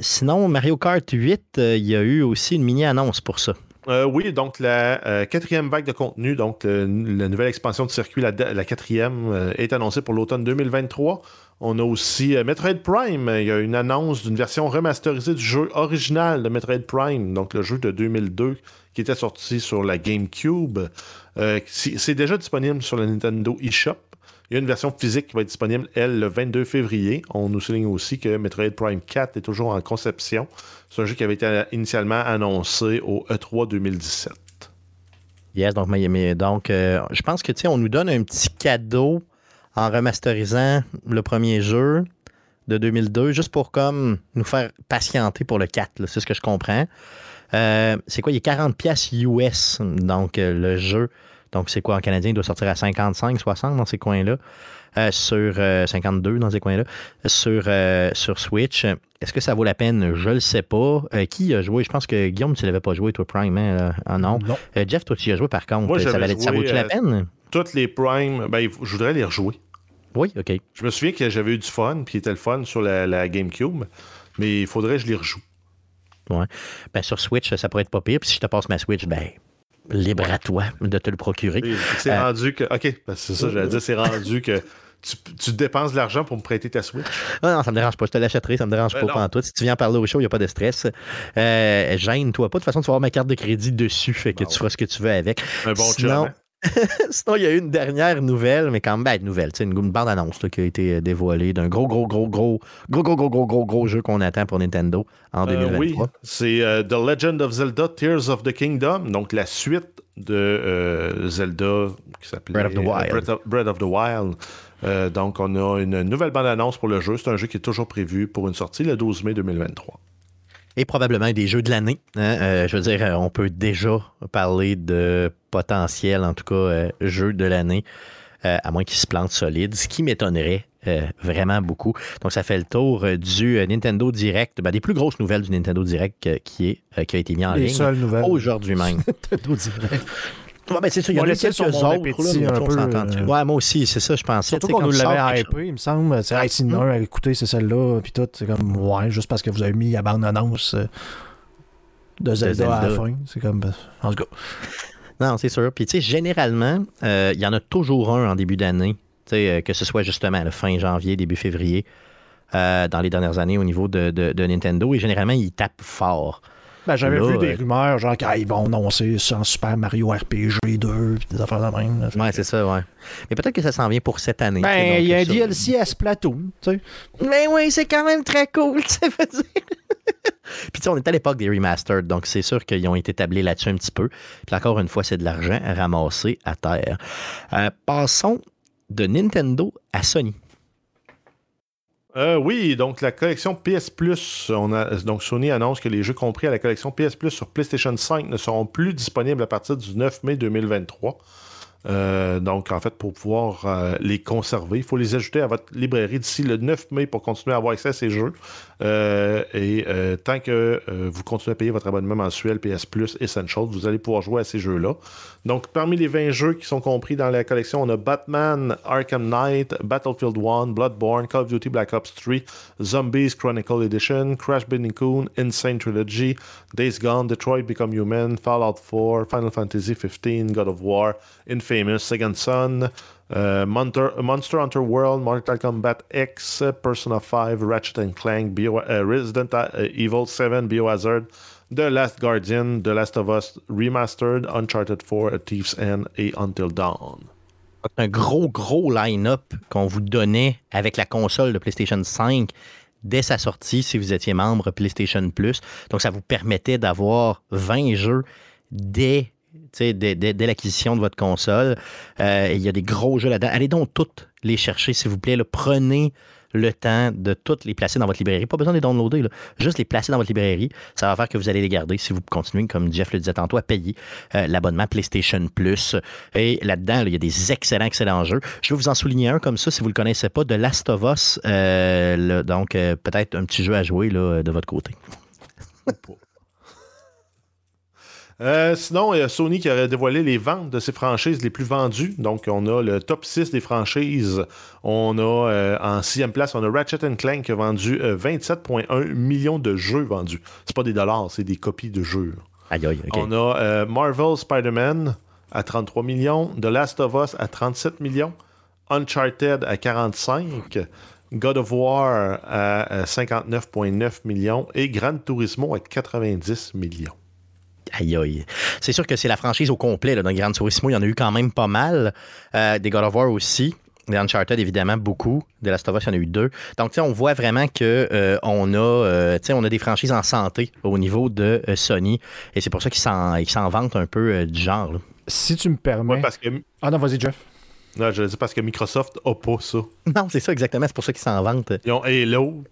sinon, Mario Kart 8, il y a eu aussi une mini-annonce pour ça. Euh, oui, donc la euh, quatrième vague de contenu, donc la nouvelle expansion de circuit, la, quatrième, euh, est annoncée pour l'automne 2023. On a aussi Metroid Prime. Il y a une annonce d'une version remasterisée du jeu original de Metroid Prime, donc le jeu de 2002 qui était sorti sur la GameCube. C'est déjà disponible sur la Nintendo eShop. Il y a une version physique qui va être disponible, elle, le 22 février. On nous souligne aussi que Metroid Prime 4 est toujours en conception. C'est un jeu qui avait été initialement annoncé au E3 2017. Yes, donc, donc euh, je pense que on nous donne un petit cadeau en remasterisant le premier jeu de 2002, juste pour comme nous faire patienter pour le 4. C'est ce que je comprends. Euh, c'est quoi? Il y a 40 pièces US, donc euh, le jeu donc, c'est quoi en canadien? Il doit sortir à 55, 60 dans ces coins-là. Euh, sur 52 euh, dans ces coins-là. Sur, euh, sur Switch. Est-ce que ça vaut la peine? Je le sais pas. qui a joué? Je pense que Guillaume, tu l'avais pas joué, toi, Prime, hein? Ah, non. Jeff, toi, tu y as joué par contre. ça, valait, ça vaut la peine? Toutes les Prime, ben, je voudrais les rejouer. Oui, OK. Je me souviens que j'avais eu du fun, puis il était le fun sur la, GameCube, mais il faudrait que je les rejoue. Ouais. Ben, sur Switch, ça pourrait être pas pire. Puis si je te passe ma Switch, ben, libre à toi de te le procurer. C'est euh, rendu que. OK, c'est ça, j'allais dire, c'est rendu que tu, dépenses de l'argent pour me prêter ta Switch? Non, non, ça me dérange pas. Je te l'achèterai, ça me dérange ben pas pas. Toi, si tu viens parler au show, il n'y a pas de stress. Euh, Gêne-toi pas. De toute façon, tu vas avoir ma carte de crédit dessus, fait que ben tu feras ce que tu veux avec. Un bon Sinon, hein? Sinon, il y a eu une dernière nouvelle, mais quand même, ben, nouvelle, une, une bande-annonce qui a été euh, dévoilée d'un gros, gros, gros, gros, gros, gros, gros, gros, gros, gros jeu qu'on attend pour Nintendo en 2023. Euh, oui, c'est euh, The Legend of Zelda Tears of the Kingdom, donc la suite de Zelda qui s'appelait Breath of the Wild. Breath of, the Wild. donc, on a une nouvelle bande-annonce pour le jeu. C'est un jeu qui est toujours prévu pour une sortie le 12 mai 2023 et probablement des jeux de l'année. Hein. Euh, je veux dire, on peut déjà parler de potentiel, en tout cas, euh, jeu de l'année, euh, à moins qu'il se plante solide, ce qui m'étonnerait vraiment beaucoup. Donc, ça fait le tour du Nintendo Direct, ben, des plus grosses nouvelles du Nintendo Direct qui, est, qui a été mis en Les ligne aujourd'hui même. Nintendo Direct. Ouais, ben c'est ça, il y en a quelques autres. Là, euh... Ouais, moi aussi, c'est ça, je pensais. Surtout qu'on nous l'avait hypé, il me semble. C'est hey, si mm. écoutez, c'est celle-là, puis tout. C'est comme, ouais, juste parce que vous avez mis la bande-annonce euh, de Zelda, à la fin. C'est comme, en tout cas. Non, c'est sûr. Puis, tu sais, généralement, euh, il y en a toujours un en début d'année, que ce soit justement la fin janvier, début février, dans les dernières années au niveau de, Nintendo. Et généralement, ils tapent fort. Ben, j'avais vu des rumeurs, genre qu'ils vont annoncer ça en Super Mario RPG 2, puis des affaires de même. Ouais, c'est ça, ouais. Mais peut-être que ça s'en vient pour cette année. Ben, il y a un DLC à Splatoon, tu sais. Mais oui, c'est quand même très cool, ça veut dire. Puis tu sais, on est à l'époque des remastered, donc c'est sûr qu'ils ont été établis là-dessus un petit peu. Puis encore une fois, c'est de l'argent ramassé à terre. Euh, passons de Nintendo à Sony. Euh, oui, donc la collection PS Plus, donc Sony annonce que les jeux compris à la collection PS Plus sur PlayStation 5 ne seront plus disponibles à partir du 9 mai 2023. Euh, donc, en fait, pour pouvoir euh, les conserver, il faut les ajouter à votre librairie d'ici le 9 mai pour continuer à avoir accès à ces jeux. Euh, et tant que vous continuez à payer votre abonnement mensuel PS Plus Essential, vous allez pouvoir jouer à ces jeux-là. Donc, parmi les 20 jeux qui sont compris dans la collection, on a Batman, Arkham Knight, Battlefield 1, Bloodborne, Call of Duty Black Ops 3, Zombies Chronicle Edition, Crash Bandicoot, Insane Trilogy, Days Gone, Detroit Become Human, Fallout 4, Final Fantasy 15, God of War, Infinity Famous, Second Son, uh, Monster, Hunter World, Mortal Kombat X, Persona 5, Ratchet and Clank, Bio, uh, Resident uh, Evil 7, Biohazard, The Last Guardian, The Last of Us Remastered, Uncharted 4, A Thief's End et Until Dawn. Un gros, gros line-up qu'on vous donnait avec la console de PlayStation 5 dès sa sortie si vous étiez membre PlayStation Plus. Donc, ça vous permettait d'avoir 20 jeux dès dès, l'acquisition de votre console. Euh, il y a des gros jeux là-dedans. Allez donc toutes les chercher, s'il vous plaît. Prenez le temps de toutes les placer dans votre librairie. Pas besoin de les downloader, juste les placer dans votre librairie. Ça va faire que vous allez les garder si vous continuez, comme Jeff le disait tantôt, à payer euh, l'abonnement PlayStation Plus. Et là-dedans, il y a des excellents, excellents jeux. Je vais vous en souligner un comme ça, si vous ne le connaissez pas, de Last of Us. Euh, donc, peut-être un petit jeu à jouer là, de votre côté. Euh, sinon, il y a Sony qui aurait dévoilé les ventes de ses franchises les plus vendues. Donc, on a le top 6 des franchises. On a euh, en sixième place, on a Ratchet Clank qui a vendu 27,1 euh, millions de jeux vendus. C'est pas des dollars, c'est des copies de jeux. On a Marvel Spider-Man à 33 millions, The Last of Us à 37 millions, Uncharted à 45, God of War à 59,9 millions et Gran Turismo à 90 millions. Aïe aïe. C'est sûr que c'est la franchise au complet. Là, dans Gran Turismo, il y en a eu quand même pas mal. Euh, des God of War aussi. Des Uncharted, évidemment, beaucoup. De Last of Us, il y en a eu deux. Donc, on voit vraiment qu'on euh, on a, euh, on a des franchises en santé au niveau de Sony. Et c'est pour ça qu'ils s'en vantent un peu du genre. Si tu me permets. parce que... Ah non, vas-y, Jeff. Non, je dis parce que Microsoft n'a pas ça. Non, c'est ça, exactement. C'est pour ça qu'ils s'en vantent. Ils ont Halo,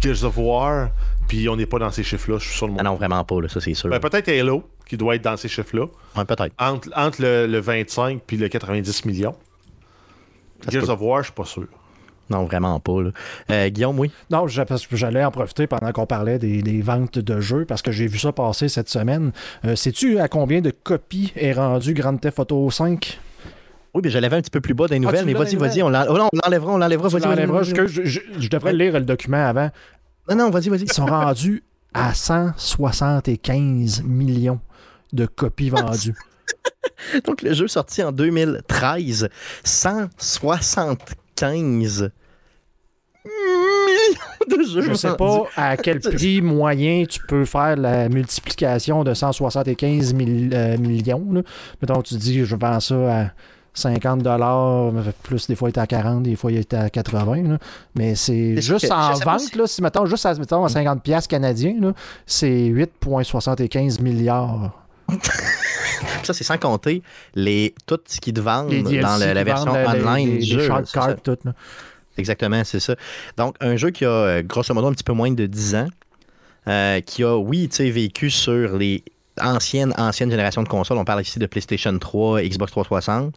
Gears of War, puis on n'est pas dans ces chiffres-là, je suis monde. Ah non, vraiment pas, là, ça c'est sûr. Ben, peut-être Halo, qui doit être dans ces chiffres-là. Ouais, peut-être. Entre, entre le, 25 puis le 90 millions. Gears of War, je suis pas sûr. Non, vraiment pas. Euh, Guillaume, oui? Non, j'allais en profiter pendant qu'on parlait des, ventes de jeux, parce que j'ai vu ça passer cette semaine. Euh, sais-tu à combien de copies est rendu Grand Theft Auto 5? Oui, mais je l'avais un petit peu plus bas dans les ah, nouvelles, mais vas-y, vas-y, on l'enlèvera, on l'enlèvera, vas-y. Je, je, devrais lire le document avant. Non, non, vas-y, vas-y. Ils sont rendus à 175 millions de copies vendues. Donc, le jeu sorti en 2013, 175 315 millions de jeux. Je sais pas à quel prix moyen tu peux faire la multiplication de 175 euh, millions. Là. Mettons, tu dis, je vends ça à 50 dollars, plus des fois il est à 40, des fois il est à 80. Mais c'est juste en vente, là, si mettons juste à, mettons, à 50 pièces canadiens, c'est 8,75 milliards. ça, c'est sans compter les, tout ce qui te vendent dans la, version online du jeu. tout, Exactement, c'est ça. Donc, un jeu qui a euh, grosso modo un petit peu moins de 10 ans, euh, qui a, oui, vécu sur les anciennes, anciennes générations de consoles. On parle ici de PlayStation 3, Xbox 360,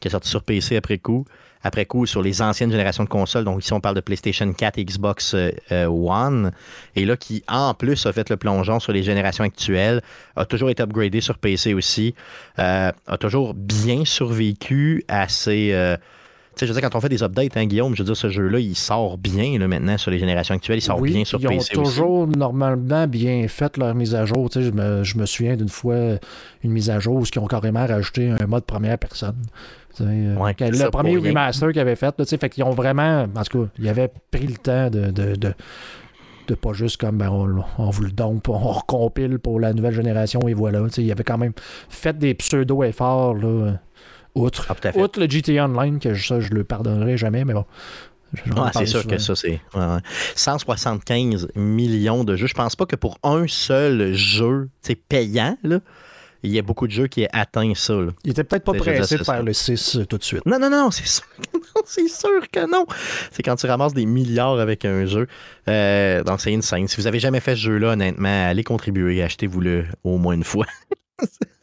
qui est sorti sur PC après coup. Après coup, sur les anciennes générations de consoles. Donc ici, on parle de PlayStation 4 et Xbox euh, One. Et là, qui en plus a fait le plongeon sur les générations actuelles, a toujours été upgradé sur PC aussi, a toujours bien survécu à ces sais, je veux dire, quand on fait des updates, hein, Guillaume, je veux dire, ce jeu-là, il sort bien là, maintenant sur les générations actuelles. Il sort bien sur PC aussi. Ils ont toujours normalement bien fait leur mise à jour. Tu sais, je, me, je me souviens d'une fois une mise à jour où ils ont carrément rajouté un mode première personne. Euh, le premier remaster qu'ils avaient fait, qu'ils ont vraiment, en tout cas, ils avaient pris le temps de, de, de pas juste comme ben, on, on, vous le donne, on recompile pour la nouvelle génération et voilà. Ils avaient quand même fait des pseudo-efforts là, Outre, ah, le GTA Online, que ça, je le pardonnerai jamais, mais bon. c'est sûr que ça, c'est. 175 millions de jeux. Je pense pas que pour un seul jeu payant, là, il y a beaucoup de jeux qui atteignent ça. Il était peut-être pas pressé de faire le 6 euh, tout de suite. Non, non, non, c'est sûr que non. C'est sûr que non. C'est quand tu ramasses des milliards avec un jeu. Euh, donc, c'est insane. Si vous avez jamais fait ce jeu-là, honnêtement, allez contribuer. Achetez-vous-le au moins une fois.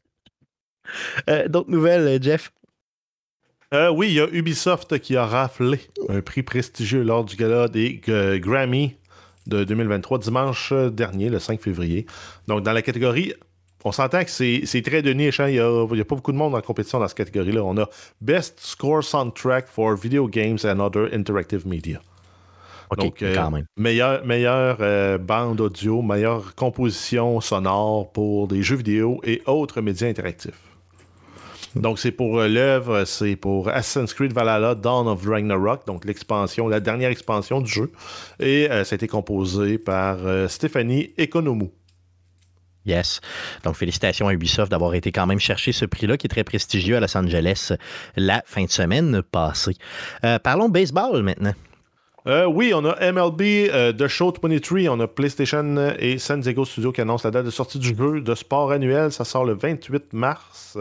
euh, D'autres nouvelles, Jeff? Euh, oui, il y a Ubisoft qui a raflé un prix prestigieux lors du gala des euh, Grammy de 2023, dimanche dernier, le 5 février. Donc, dans la catégorie, on s'entend que c'est très de niche. Hein. Il n'y a, pas beaucoup de monde en compétition dans cette catégorie-là. On a Best Score Soundtrack for Video Games and Other Interactive Media. Donc, euh, quand même. meilleure, meilleure bande audio, meilleure composition sonore pour des jeux vidéo et autres médias interactifs. Donc, c'est pour euh, l'œuvre, c'est pour Assassin's Creed Valhalla, Dawn of Ragnarok, donc l'expansion, la dernière expansion du jeu. Et euh, ça a été composé par euh, Stéphanie Economou. Yes. Donc, félicitations à Ubisoft d'avoir été quand même chercher ce prix-là, qui est très prestigieux à Los Angeles la fin de semaine passée. parlons baseball maintenant. oui, on a MLB The Show 23, on a PlayStation et San Diego Studio qui annoncent la date de sortie du jeu de sport annuel. Ça sort le 28 mars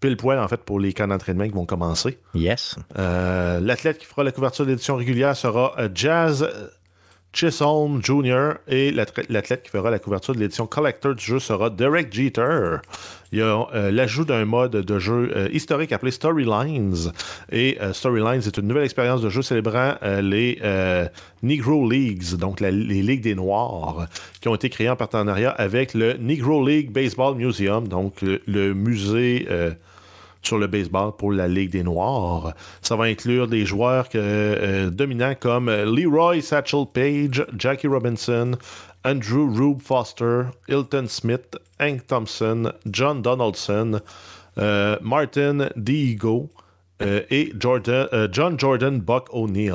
pile poil en fait pour les camps d'entraînement qui vont commencer. Yes. Euh, l'athlète qui fera la couverture de l'édition régulière sera euh, Jazz Chisholm Jr. et l'athlète qui fera la couverture de l'édition collector du jeu sera Derek Jeter. Il y a euh, l'ajout d'un mode de jeu historique appelé Storylines. Et Storylines est une nouvelle expérience de jeu célébrant les Negro Leagues, donc les Ligues des Noirs, qui ont été créées en partenariat avec le Negro League Baseball Museum, donc le musée sur le baseball pour la Ligue des Noirs. Ça va inclure des joueurs euh, dominants comme Leroy Satchel Page, Jackie Robinson, Andrew Rube Foster, Hilton Smith, Hank Thompson, John Donaldson, euh, Martin Diego euh, et John Jordan Buck O'Neill.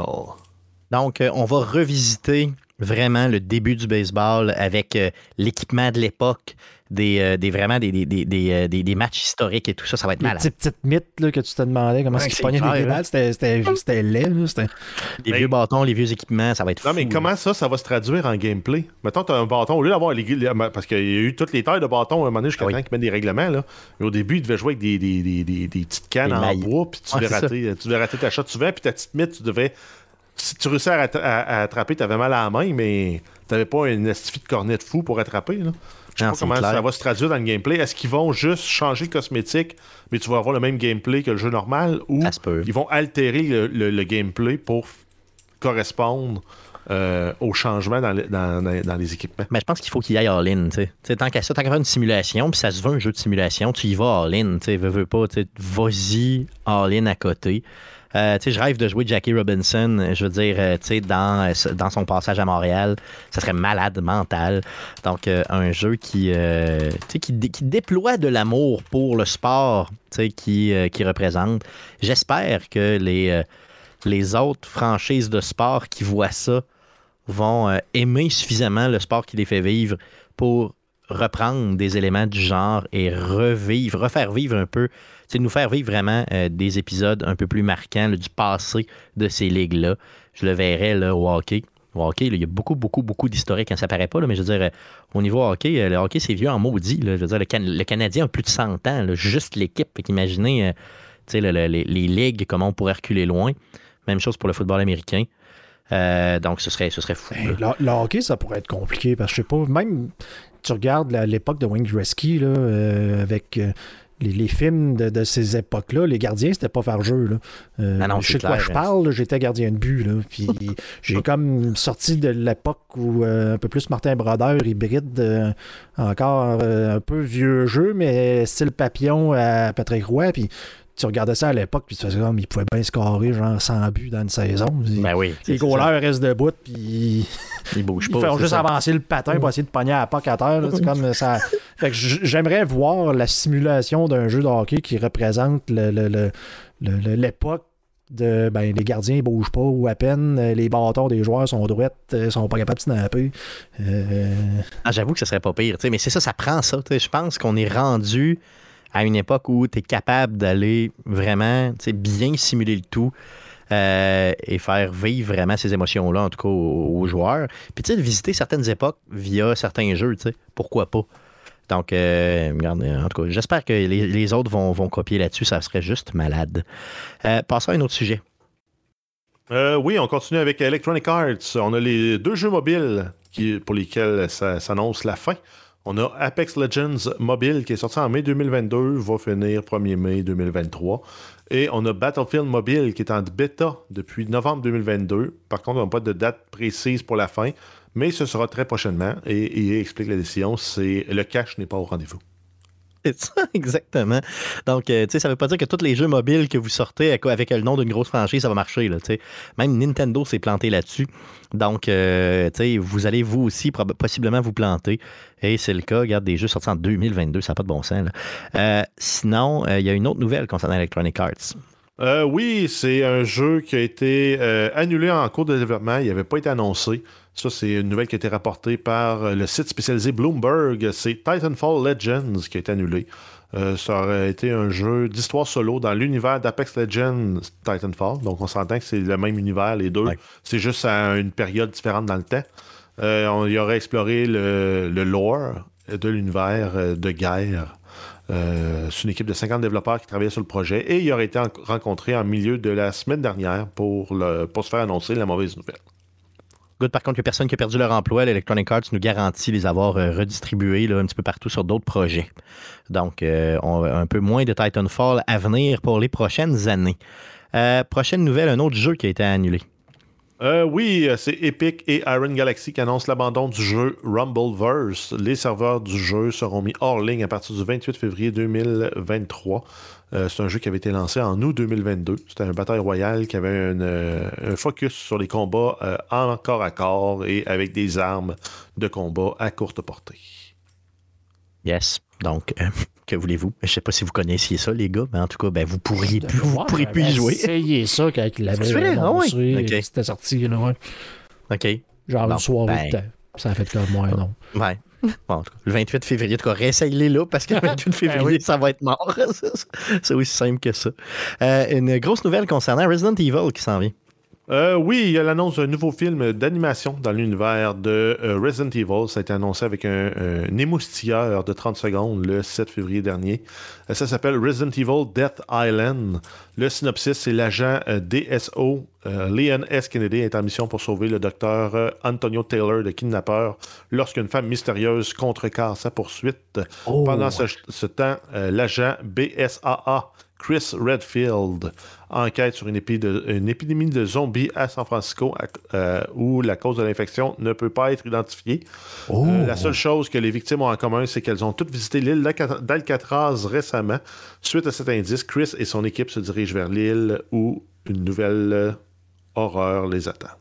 Donc, on va revisiter vraiment le début du baseball avec l'équipement de l'époque, des, euh, des vraiment des, des, des, euh, des, matchs historiques et tout ça, ça va être malade. Petite, petite mythe là, que tu te demandais comment est-ce qu'ils pognaient des balles, c'était, c'était, laid. Là, les vieux bâtons, les vieux équipements, ça va être Non, mais comment ça, ça va se traduire en gameplay? Mettons, tu as un bâton, au lieu d'avoir les. Parce qu'il y a eu toutes les tailles de bâtons à un moment donné jusqu'à oui. temps qu'ils mettent des règlements. Là. Mais au début, ils devaient jouer avec des, des, des, des, des petites cannes en bois, puis tu, devais rater, tu devais rater ta shot souvent, puis ta petite mythe, tu devais. Si tu réussissais à, à, attraper, tu avais mal à la main, mais tu n'avais pas une estifie de cornet de fou pour attraper. Là. Je sais pas comment ça va se traduire dans le gameplay. Est-ce qu'ils vont juste changer le cosmétique, mais tu vas avoir le même gameplay que le jeu normal, ou ils vont altérer le, gameplay pour correspondre euh, aux changements dans, dans, les équipements? Mais je pense qu'il faut qu'il y aille all-in. Tant qu'à ça, tant qu'à faire une simulation, puis ça se veut un jeu de simulation, tu y vas all-in. Veux, veux pas, vas-y all-in à côté. Euh, je rêve de jouer Jackie Robinson, je veux dire, euh, dans, euh, son passage à Montréal. Ça serait malade mental. Donc, un jeu qui, déploie de l'amour pour le sport qui, qui représente. J'espère que les les autres franchises de sport qui voient ça vont euh, aimer suffisamment le sport qui les fait vivre pour reprendre des éléments du genre et revivre, refaire vivre un peu, c'est nous faire vivre vraiment euh, des épisodes un peu plus marquants du passé de ces ligues-là. Je le verrais là, au hockey. Au hockey, il y a beaucoup, beaucoup, beaucoup d'historiques quand ça paraît pas, mais je veux dire, euh, au niveau hockey, le hockey, c'est vieux en maudit. je veux dire, le, Canadien a plus de 100 ans, juste l'équipe. Imaginez les, les, ligues, comment on pourrait reculer loin. Même chose pour le football américain. Euh, donc, ce serait, ce serait fou. le, hockey, ça pourrait être compliqué parce que je sais pas, même tu regardes l'époque de Wayne Gretzky là, euh, avec. Euh, les, films de, ces époques-là, les gardiens, c'était pas faire jeu. Là. non, je sais de quoi je parle, j'étais gardien de but. Là, puis j'ai comme sorti de l'époque où un peu plus Martin Brodeur, hybride, encore un peu vieux jeu, mais style papillon à Patrick Roy. Puis tu regardais ça à l'époque, puis tu faisais comme, il pouvait bien scorer genre 100 buts dans une saison. Ben oui. Les goalers restent debout, puis ils bougent pas. Ils font juste avancer le patin pour essayer de pogner à la POC à terre. C'est comme ça. Fait que j'aimerais voir la simulation d'un jeu de hockey qui représente l'époque de ben, les gardiens ne bougent pas ou à peine les bâtons des joueurs sont droites, euh, sont pas capables de snapper. Euh... Ah, J'avoue que ce serait pas pire, mais c'est ça, ça prend ça. Je pense qu'on est rendu à une époque où tu es capable d'aller vraiment bien simuler le tout. Euh, et faire vivre vraiment ces émotions-là, en tout cas aux, joueurs. Puis, tu sais, visiter certaines époques via certains jeux, tu sais, pourquoi pas? Donc, euh, en tout cas, j'espère que les, autres vont, copier là-dessus, ça serait juste malade. Euh, passons à un autre sujet. oui, on continue avec Electronic Arts. On a les deux jeux mobiles pour lesquels ça s'annonce la fin. On a Apex Legends Mobile qui est sorti en mai 2022, va finir 1er mai 2023. Et on a Battlefield Mobile qui est en bêta depuis novembre 2022. Par contre, on n'a pas de date précise pour la fin, mais ce sera très prochainement. Et il explique la décision, c'est le cash n'est pas au rendez-vous. C'est ça, exactement. Donc, euh, tu sais, ça veut pas dire que tous les jeux mobiles que vous sortez avec le nom d'une grosse franchise, ça va marcher. Là, Même Nintendo s'est planté là-dessus. Donc, euh, tu sais, vous allez vous aussi possiblement vous planter. Et c'est le cas. Regarde, des jeux sortis en 2022, ça n'a pas de bon sens. Euh, sinon, il y a une autre nouvelle concernant Electronic Arts. oui, c'est un jeu qui a été annulé en cours de développement. Il n'avait pas été annoncé. Ça, c'est une nouvelle qui a été rapportée par euh, le site spécialisé Bloomberg. C'est Titanfall Legends qui a été annulé. Euh, ça aurait été un jeu d'histoire solo dans l'univers d'Apex Legends Titanfall. Donc, on s'entend que c'est le même univers, les deux. C'est juste à une période différente dans le temps. Euh, on y aurait exploré le, lore de l'univers de guerre. c'est une équipe de 50 développeurs qui travaillaient sur le projet et il aurait été rencontré en milieu de la semaine dernière pour, le, pour se faire annoncer la mauvaise nouvelle par contre, que personne qui a perdu leur emploi, l'Electronic Arts nous garantit les avoir euh, redistribués un petit peu partout sur d'autres projets. Donc, euh, un peu moins de Titanfall à venir pour les prochaines années. Euh, prochaine nouvelle, un autre jeu qui a été annulé. Oui, c'est Epic et Iron Galaxy qui annoncent l'abandon du jeu Rumbleverse. Les serveurs du jeu seront mis hors ligne à partir du 28 février 2023. Euh, c'est un jeu qui avait été lancé en août 2022. C'était un bataille royale qui avait euh, un focus sur les combats euh, en corps à corps et avec des armes de combat à courte portée. Yes. Donc, que voulez-vous? Je ne sais pas si vous connaissiez ça, les gars, mais en tout cas, ben, vous pourriez plus, vous pourriez plus y jouer. Essayez ça quand il l'avait annoncé. Ah C'était sorti, là, ouais. OK. Genre le soir ben... Ça a fait comme moi, non. Ouais. Bon, le 28 février, en tout cas, réessaye-les là parce que le 28 ben février, ça va être mort. C'est aussi simple que ça. Euh, une grosse nouvelle concernant Resident Evil qui s'en vient. Euh, oui, il y a l'annonce d'un nouveau film d'animation dans l'univers de euh, Resident Evil. Ça a été annoncé avec un, émoustilleur de 30 secondes le 7 février dernier. Euh, ça s'appelle Resident Evil Death Island. Le synopsis, c'est l'agent DSO Leon S. Kennedy est en mission pour sauver le docteur Antonio Taylor de kidnappeur lorsqu'une femme mystérieuse contrecarre sa poursuite. Oh. Pendant ce, ce temps, l'agent BSAA Chris Redfield enquête sur une, épidémie de zombies à San Francisco euh, où la cause de l'infection ne peut pas être identifiée. Oh. Euh, la seule chose que les victimes ont en commun, c'est qu'elles ont toutes visité l'île d'Alcatraz récemment. Suite à cet indice, Chris et son équipe se dirigent vers l'île où une nouvelle horreur les attend.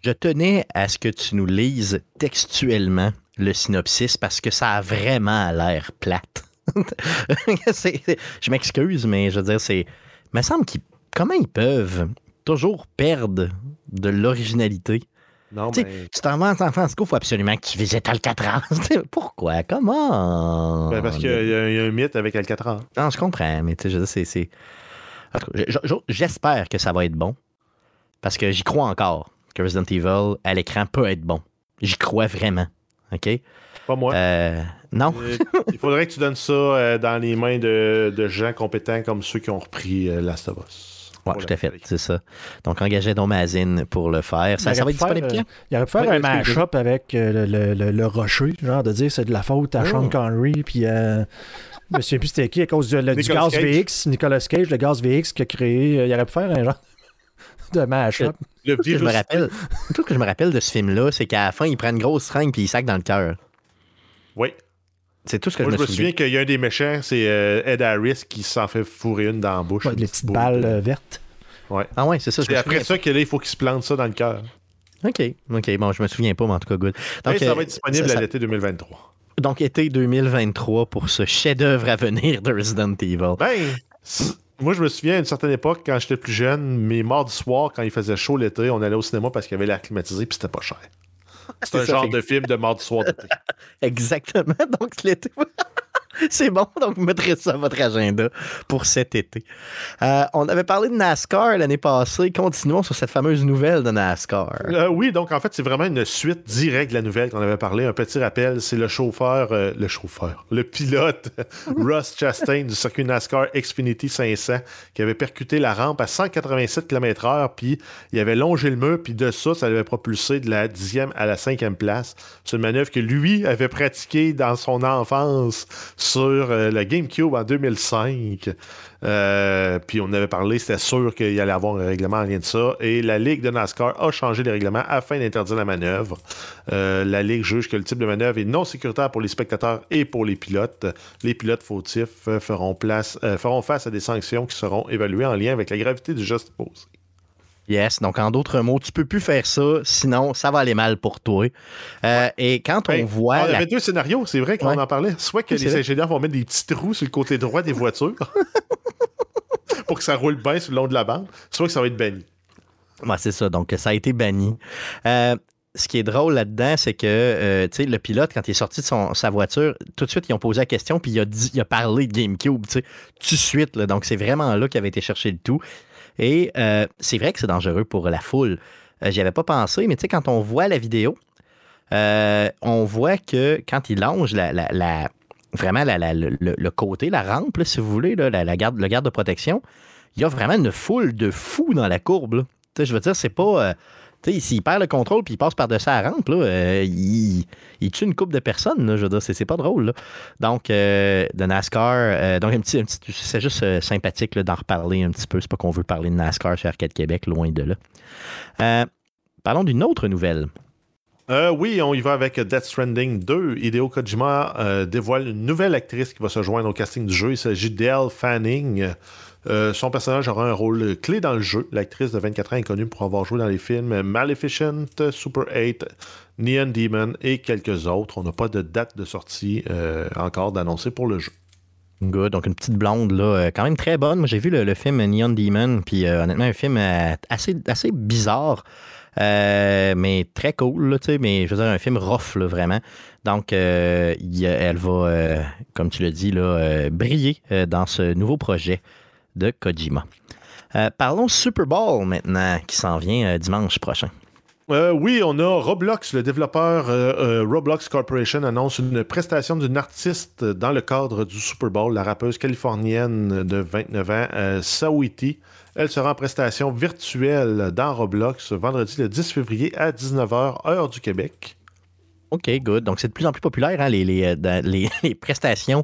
Je tenais à ce que tu nous lises textuellement le synopsis parce que ça a vraiment l'air plate. je m'excuse, mais je veux dire, c'est. Il me semble qu'ils. Comment ils peuvent toujours perdre de l'originalité? Non, mais. Tu t'en vas en San Francisco, il faut absolument que tu visites Alcatraz. Pourquoi? Comment? Ben, parce qu'il y, a- il y un mythe avec Alcatraz. Non, je comprends, mais tu sais, je veux dire, c'est- c'est. En tout cas, J'espère que ça va être bon. Parce que j'y crois encore que Resident Evil à l'écran peut être bon. J'y crois vraiment. OK? Pas moi. Euh, non. Euh, il faudrait que tu donnes ça euh, dans les mains de, de gens compétents comme ceux qui ont repris euh, Last of Us. Ouais, Pour tout à fait, c'est ça. Donc, engagez donc Mazine pour le faire. Ça, va aurait être pu faire, disponible euh? Il aurait pu faire Oui, un mash-up avec euh, le, le, le- le rocher, genre de dire c'est de la faute à Sean Oh. Connery, puis euh, je me souviens plus c'était qui à cause le- du Nicolas gaz Cage. VX, Nicolas Cage, le gaz VX qui a créé. euh, il aurait pu faire un genre de mash-up. Le Tout que je me rappelle, tout que je me rappelle de ce film-là, c'est qu'à la fin, il prend une grosse seringue puis il sac dans le cœur. Oui. C'est tout ce que Moi, je me souviens. souviens qu'il y a un des méchants, c'est euh, Ed Harris qui s'en fait fourrer une dans la bouche. Ouais, les petite petites boule balles euh, vertes. Ouais. Ah ouais, c'est ça. je C'est me après souviens ça que là, il faut qu'il se plante ça dans le cœur. OK, OK. Bon, je me souviens pas, mais en tout cas, good. Donc, ça euh, va être disponible ça- à l'été 2023. donc, été 2023 pour ce chef-d'œuvre à venir de Resident Evil. Ben, moi, je me souviens à une certaine époque, quand j'étais plus jeune, mes mardis soirs, quand il faisait chaud l'été, on allait au cinéma parce qu'il y avait l'air climatisé puis c'était pas cher. C'est un ça, genre fait- de film de mardi soir d'été. Exactement. Donc, l'été. C'est bon, donc vous mettrez ça à votre agenda pour cet été. Euh, on avait parlé de NASCAR l'année passée. Continuons sur cette fameuse nouvelle de NASCAR. Euh, oui, donc en fait, c'est vraiment une suite directe de la nouvelle qu'on avait parlé. Un petit rappel, c'est le chauffeur, euh, le chauffeur, le pilote Russ Chastain du circuit NASCAR Xfinity 500 qui avait percuté la rampe à 187 km/h, puis il avait longé le mur, puis de ça, ça l'avait propulsé de la 10e à la 5e place. C'est une manœuvre que lui avait pratiquée dans son enfance sur euh, la GameCube en 2005. Euh, puis on avait parlé, c'était sûr qu'il y allait avoir un règlement en lien de ça. Et la Ligue de NASCAR a changé les règlements afin d'interdire la manœuvre. Euh, la Ligue juge que le type de manœuvre est non sécuritaire pour les spectateurs et pour les pilotes. Les pilotes fautifs feront, feront face à des sanctions qui seront évaluées en lien avec la gravité du geste posé. Yes, donc en d'autres mots, tu peux plus faire ça, sinon ça va aller mal pour toi. Euh, Et quand on voit. on la- avait deux scénarios, c'est vrai qu'on Ouais. en parlait. Soit que Oui, les ingénieurs vont mettre des petits trous sur le côté droit des voitures pour que ça roule bien sur le long de la bande, soit que ça va être banni. Ouais, c'est ça. Donc, ça a été banni. Euh, ce qui est drôle là-dedans, c'est que euh, le pilote, quand il est sorti de son- sa voiture, tout de suite, ils ont posé la question, puis il a, dit, il a parlé de GameCube, tout de suite. là. donc, c'est vraiment là qu'il avait été chercher le tout. Et euh, c'est vrai que c'est dangereux pour la foule. Euh, J'y avais pas pensé, mais tu sais, quand on voit la vidéo, euh, on voit que quand il longe la, vraiment le, côté, la rampe, si vous voulez, la, garde, le garde de protection, il y a vraiment une foule de fous dans la courbe. là. Je veux dire, c'est pas. S'il perd le contrôle puis il passe par-dessus la rampe, là, euh, il, tue une couple de personnes. là, je dire, c'est, pas drôle. là. Donc, euh, de NASCAR, euh, donc un petit, petit- c'est juste sympathique d'en reparler un petit peu. C'est pas qu'on veut parler de NASCAR sur Arcade Québec, loin de là. Parlons d'une autre nouvelle. Oui, on y va avec Death Stranding 2. Hideo Kojima dévoile une nouvelle actrice qui va se joindre au casting du jeu. Il s'agit Fanning. Euh, son personnage aura un rôle clé dans le jeu. L'actrice de 24 ans est connue pour avoir joué dans les films Maleficent, Super 8, Neon Demon et quelques autres. On n'a pas de date de sortie euh, encore d'annoncer pour le jeu. Good. Donc, une petite blonde, euh, quand même très bonne. Moi, j'ai vu le, le film Neon Demon, puis honnêtement, un film assez, bizarre, mais très cool, mais je veux dire, un film rough, vraiment. Donc, elle va, comme tu l'as dit, là, briller dans ce nouveau projet de Kojima. Euh, parlons Super Bowl maintenant, qui s'en vient euh, dimanche prochain. Euh, oui, on a Roblox, le développeur euh, euh, Roblox Corporation annonce une prestation d'une artiste dans le cadre du Super Bowl, la rappeuse californienne de 29 ans, Sawiti. Elle sera en prestation virtuelle dans Roblox vendredi le 10 février à 19h, heure du Québec. OK, good. Donc, c'est de plus en plus populaire, hein, les, les, les- les prestations,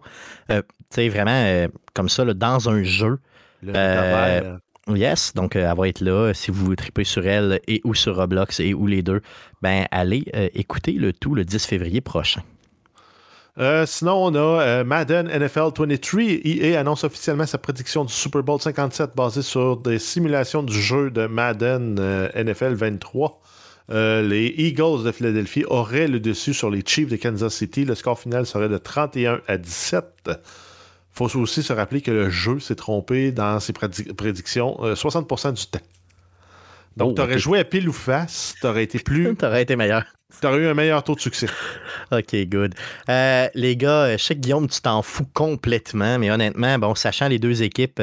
tu sais, vraiment comme ça, là, dans un jeu. Le Euh, travail, Yes, donc euh, elle va être là. Si vous tripez sur elle et ou sur Roblox et ou les deux, ben allez euh, écouter le tout le 10 février prochain. Euh, sinon, on a Madden NFL 23. EA annonce officiellement sa prédiction du Super Bowl 57 basée sur des simulations du jeu de Madden NFL 23. Euh, les Eagles de Philadelphie auraient le dessus sur les Chiefs de Kansas City. Le score final serait de 31 à 17. Faut aussi se rappeler que le jeu s'est trompé dans ses prédi- prédictions euh, 60% du temps. Donc, Oh, tu aurais joué à pile ou face, tu aurais été plus. T'aurais été meilleur. Tu aurais eu un meilleur taux de succès. OK, good. Euh, les gars, je sais que Guillaume, tu t'en fous complètement, mais honnêtement, bon, sachant les deux équipes,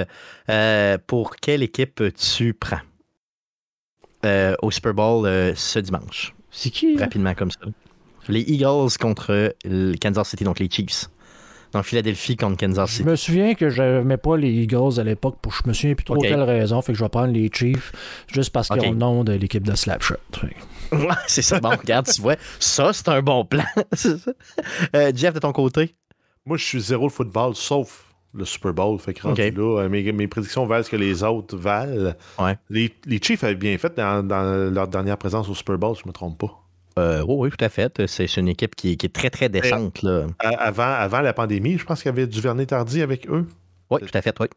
euh, pour quelle équipe tu prends euh, au Super Bowl euh, ce dimanche? C'est qui? là? Rapidement comme ça. Les Eagles contre le Kansas City, donc les Chiefs. Donc Philadelphie contre Kansas Je City. me souviens que je n'aimais pas les Eagles à l'époque, pour je me souviens plus trop quelle raison, fait que je vais prendre les Chiefs juste parce qu'ils ont le nom de l'équipe de Slapshot. Ouais, c'est ça. Bon, regarde, tu vois, ça, c'est un bon plan. Euh, Jeff, de ton côté? Moi, je suis zéro le football, sauf le Super Bowl. Fait que là, euh, mes, mes prédictions valent ce que les autres valent. Ouais. Les, les Chiefs avaient bien fait dans, dans leur dernière présence au Super Bowl, je me trompe pas. Euh, oui, oui, tout à fait. C'est une équipe qui, qui est très, très décente. Là. Avant, avant la pandémie, je pense qu'il y avait Duvernay Tardy avec eux. Oui, tout à fait, oui.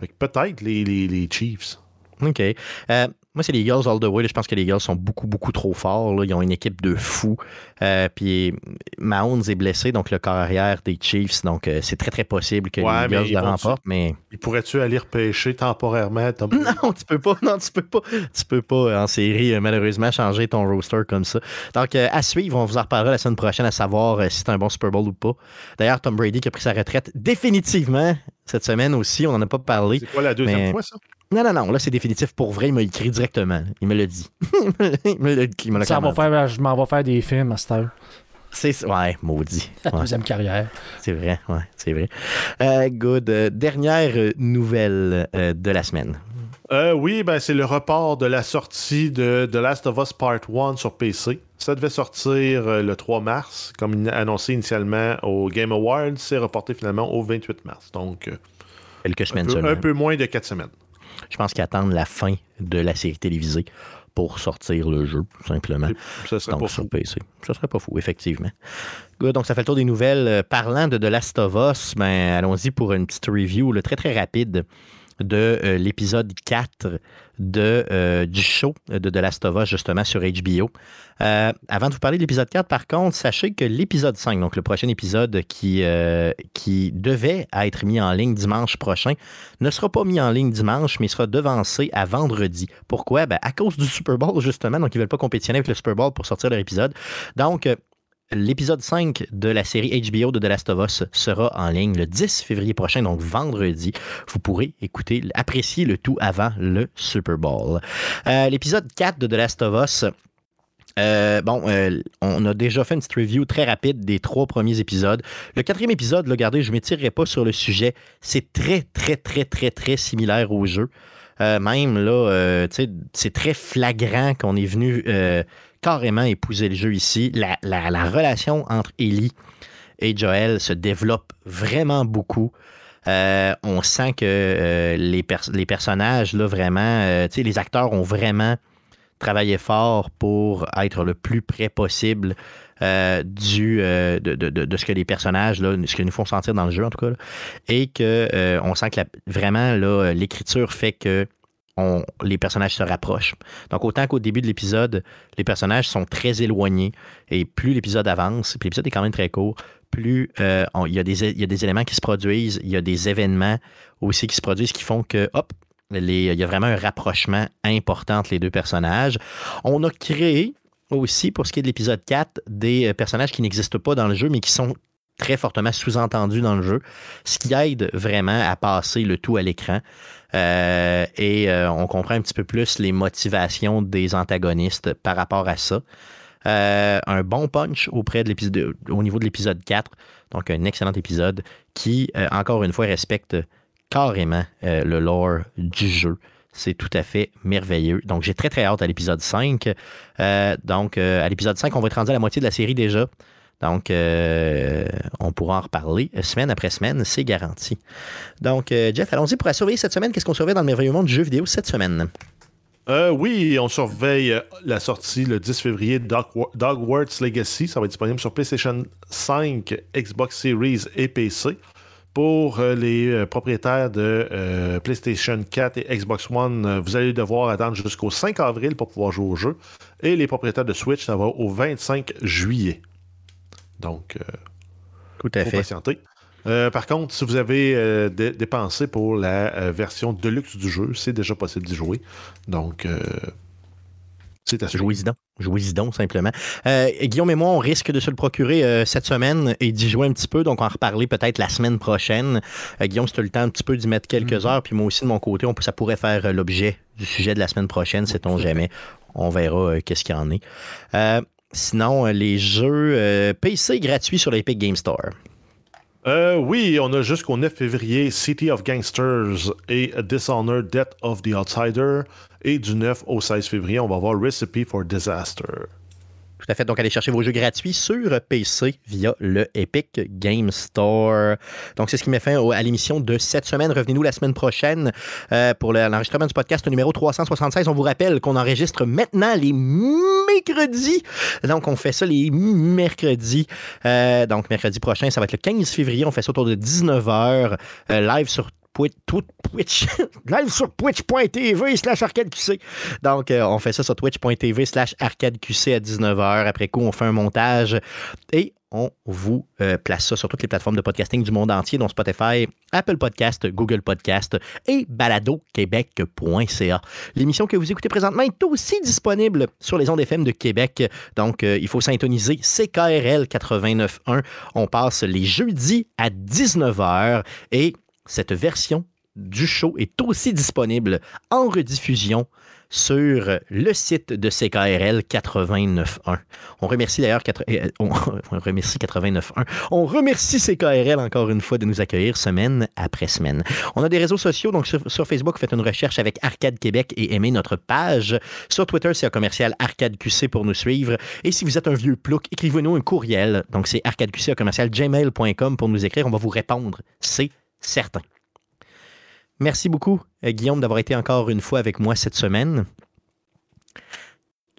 Ouais, peut-être les, les, les Chiefs. OK. Euh, moi, c'est les Eagles all the way. là. Je pense que les Eagles sont beaucoup, beaucoup trop forts. là. Ils ont une équipe de fous. Euh, puis Mahomes est blessé, donc le corps arrière des Chiefs. Donc, euh, c'est très, très possible que Ouais, les Eagles le remportent. Mais Ils pourraient-tu aller repêcher temporairement? Tom non, tu peux pas. Non, tu peux pas. Tu peux pas, euh, en série, malheureusement, changer ton roster comme ça. Donc, euh, à suivre, on vous en reparlera la semaine prochaine à savoir si c'est un bon Super Bowl ou pas. D'ailleurs, Tom Brady qui a pris sa retraite définitivement cette semaine aussi. On n'en a pas parlé. C'est quoi la deuxième Mais- fois, ça? Non, non, non, là, c'est définitif pour vrai. Il m'a écrit directement. Il me l'a dit. il me l'a Ça va faire, je m'en vais faire des films à cette heure. C'est Ouais, maudit. La Ouais, deuxième carrière. c'est vrai, ouais, c'est vrai. Euh, good. Euh, dernière euh, nouvelle euh, de la semaine. Euh, oui, ben, c'est le report de la sortie de The Last of Us Part 1 sur PC. Ça devait sortir euh, le 3 mars, comme annoncé initialement au Game Awards. C'est reporté finalement au 28 mars. Donc, euh, Quelques un semaines peu, seulement. un peu moins de 4 semaines. Je pense qu'ils attendent la fin de la série télévisée pour sortir le jeu, tout simplement. Ça serait Donc, pas sur fou. PC. Ça serait pas fou, effectivement. Good, donc, ça fait le tour des nouvelles. Euh, parlant de The Last of Us, ben, allons-y pour une petite review là, très, très rapide de euh, l'épisode 4 de, euh, du show de The Last of Us, justement, sur HBO. Euh, avant de vous parler de l'épisode 4, par contre, sachez que l'épisode 5, donc le prochain épisode qui, devait être mis en ligne dimanche prochain, ne sera pas mis en ligne dimanche, mais sera devancé à vendredi. Pourquoi? Ben, à cause du Super Bowl, justement. Donc, ils ne veulent pas compétitionner avec le Super Bowl pour sortir leur épisode. Donc, l'épisode 5 de la série HBO de The Last of Us sera en ligne le 10 février prochain, donc vendredi. Vous pourrez écouter, apprécier le tout avant le Super Bowl. Euh, l'épisode 4 de The Last of Us. euh, bon, euh, on a déjà fait une petite review très rapide des trois premiers épisodes. Le quatrième épisode, là, regardez, je ne m'étirerai pas sur le sujet. C'est très, très, très, très, très similaire au jeu. Même là, euh, c'est très flagrant qu'on est venu carrément épouser le jeu ici. La, la- la relation entre Ellie et Joel se développe vraiment beaucoup. Euh, on sent que euh, les, pers- les personnages, là, vraiment, euh, les acteurs ont vraiment travaillé fort pour être le plus près possible de, ce que les personnages, là, ce que nous font sentir dans le jeu, en tout cas. Et que on sent que vraiment, l'écriture fait que les personnages se rapprochent. Donc, autant qu'au début de l'épisode, les personnages sont très éloignés et plus l'épisode avance, puis l'épisode est quand même très court, plus euh, il, y a des, éléments qui se produisent, il y a des événements aussi qui se produisent qui font que, hop, il y a vraiment un rapprochement important entre les deux personnages. On a créé aussi, pour ce qui est de l'épisode 4, des euh, personnages qui n'existent pas dans le jeu, mais qui sont très fortement sous-entendus dans le jeu, ce qui aide vraiment à passer le tout à l'écran. Euh, et euh, on comprend un petit peu plus les motivations des antagonistes par rapport à ça. Euh, un bon punch au niveau de l'épisode 4. Donc, un excellent épisode qui, encore une fois, respecte carrément le lore du jeu. C'est tout à fait merveilleux. Donc, j'ai très, très hâte à l'épisode 5. Euh, donc, à l'épisode 5, on va être rendu à la moitié de la série déjà. Donc, euh, on pourra en reparler semaine après semaine, c'est garanti. Donc, euh, Jeff, allons-y pour la surveiller cette semaine. Qu'est-ce qu'on surveille dans le merveilleux monde du jeu vidéo cette semaine? Euh, oui, on surveille euh, la sortie le 10 février de Dog- Dogwarts Legacy. Ça va être disponible sur PlayStation 5, Xbox Series et PC. Pour euh, les euh, propriétaires de euh, PlayStation 4 et Xbox One, euh, vous allez devoir attendre jusqu'au 5 avril pour pouvoir jouer au jeu. Et les propriétaires de Switch, ça va au 25 juillet. Donc, euh, Tout à faut fait. patienter. Euh, par contre, si vous avez euh, dé- dépensé pour la euh, version deluxe du jeu, c'est déjà possible d'y jouer. Donc, euh, c'est à suivre. Jouez-y donc. Jouez-y donc, simplement. Euh, Guillaume et moi, on risque de se le procurer euh, cette semaine et d'y jouer un petit peu. Donc, on va en reparler peut-être la semaine prochaine. Euh, Guillaume, si tu as le temps un petit peu d'y mettre quelques heures, puis moi aussi, de mon côté, on ça pourrait faire l'objet du sujet de la semaine prochaine, sait-on jamais. On verra euh, qu'est-ce qu'il y en est. Sinon, euh, les jeux euh, PC gratuits sur l'Epic Game Store. Euh, oui, on a jusqu'au 9 février City of Gangsters et Dishonored Death of the Outsider. Et du 9 au 16 février, on va voir Recipe for Disaster. Tout à fait. Donc, allez chercher vos jeux gratuits sur PC via le Epic Game Store. Donc, c'est ce qui met fin à l'émission de cette semaine. Revenez-nous la semaine prochaine euh, pour le- l'enregistrement du podcast numéro 376. On vous rappelle qu'on enregistre maintenant les mercredis. Donc, on fait ça les mercredis. Euh, donc, mercredi prochain, ça va être le 15 février. On fait ça autour de 19h, live sur Twi- Twi- Twitch, live sur twitch.tv slash arcadeqc. Donc, euh, on fait ça sur twitch.tv slash arcadeqc à 19h. Après coup, on fait un montage et on vous euh, place ça sur toutes les plateformes de podcasting du monde entier, dont Spotify, Apple Podcast, Google Podcast et baladoquebec.ca. L'émission que vous écoutez présentement est aussi disponible sur les ondes FM de Québec. Donc, euh, il faut syntoniser CKRL 89.1. On passe les jeudis à 19h et cette version du show est aussi disponible en rediffusion sur le site de CKRL 89.1. On remercie d'ailleurs quatre- euh, on, remercie 89.1. On remercie CKRL encore une fois de nous accueillir semaine après semaine. On a des réseaux sociaux, donc sur, sur Facebook, faites une recherche avec Arcade Québec et aimez notre page. Sur Twitter, c'est un commercial Arcade QC pour nous suivre. Et si vous êtes un vieux plouc, écrivez-nous un courriel. Donc c'est arcadeqc commercial gmail.com pour nous écrire. On va vous répondre. C'est certain. Merci beaucoup, euh, Guillaume, d'avoir été encore une fois avec moi cette semaine.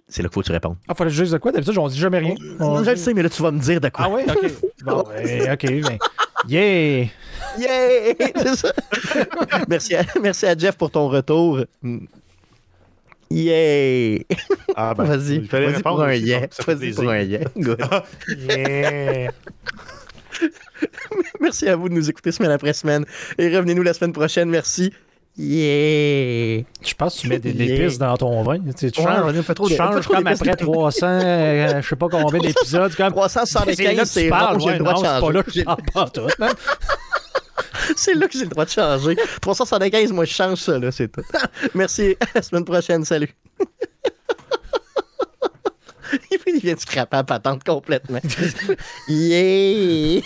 C'est là qu'il faut que tu répondes. Ah, fallait juste de quoi? D'habitude, on dit jamais rien. On Je le sais, mais là, tu vas me dire de quoi. Ah ouais? OK. Bon, ben, OK, ben. Yeah! Yeah! C'est ça. merci, à, merci à Jeff pour ton retour. Yeah! Ah, ben, Vas-y. il fallait Vas-y pour un yeah. Vas-y pour un yeah. Good. Yeah! Merci à vous de nous écouter semaine après semaine. Et revenez-nous la semaine prochaine. Merci. Yeah! Je pense que tu mets des Yeah. épices dans ton vin. Tu, sais, tu Ouais, changes, on fait trop tu changes trop comme après 300, euh, je sais pas combien d'épisodes. Comme, 375, c'est là que j'ai ouais, le droit non, de c'est pas changer. là que hein. C'est là que j'ai le droit de changer. 375, moi, je change ça, là, c'est tout. Merci. À la semaine prochaine. Salut. Il vient de scraper la patente complètement. yeah!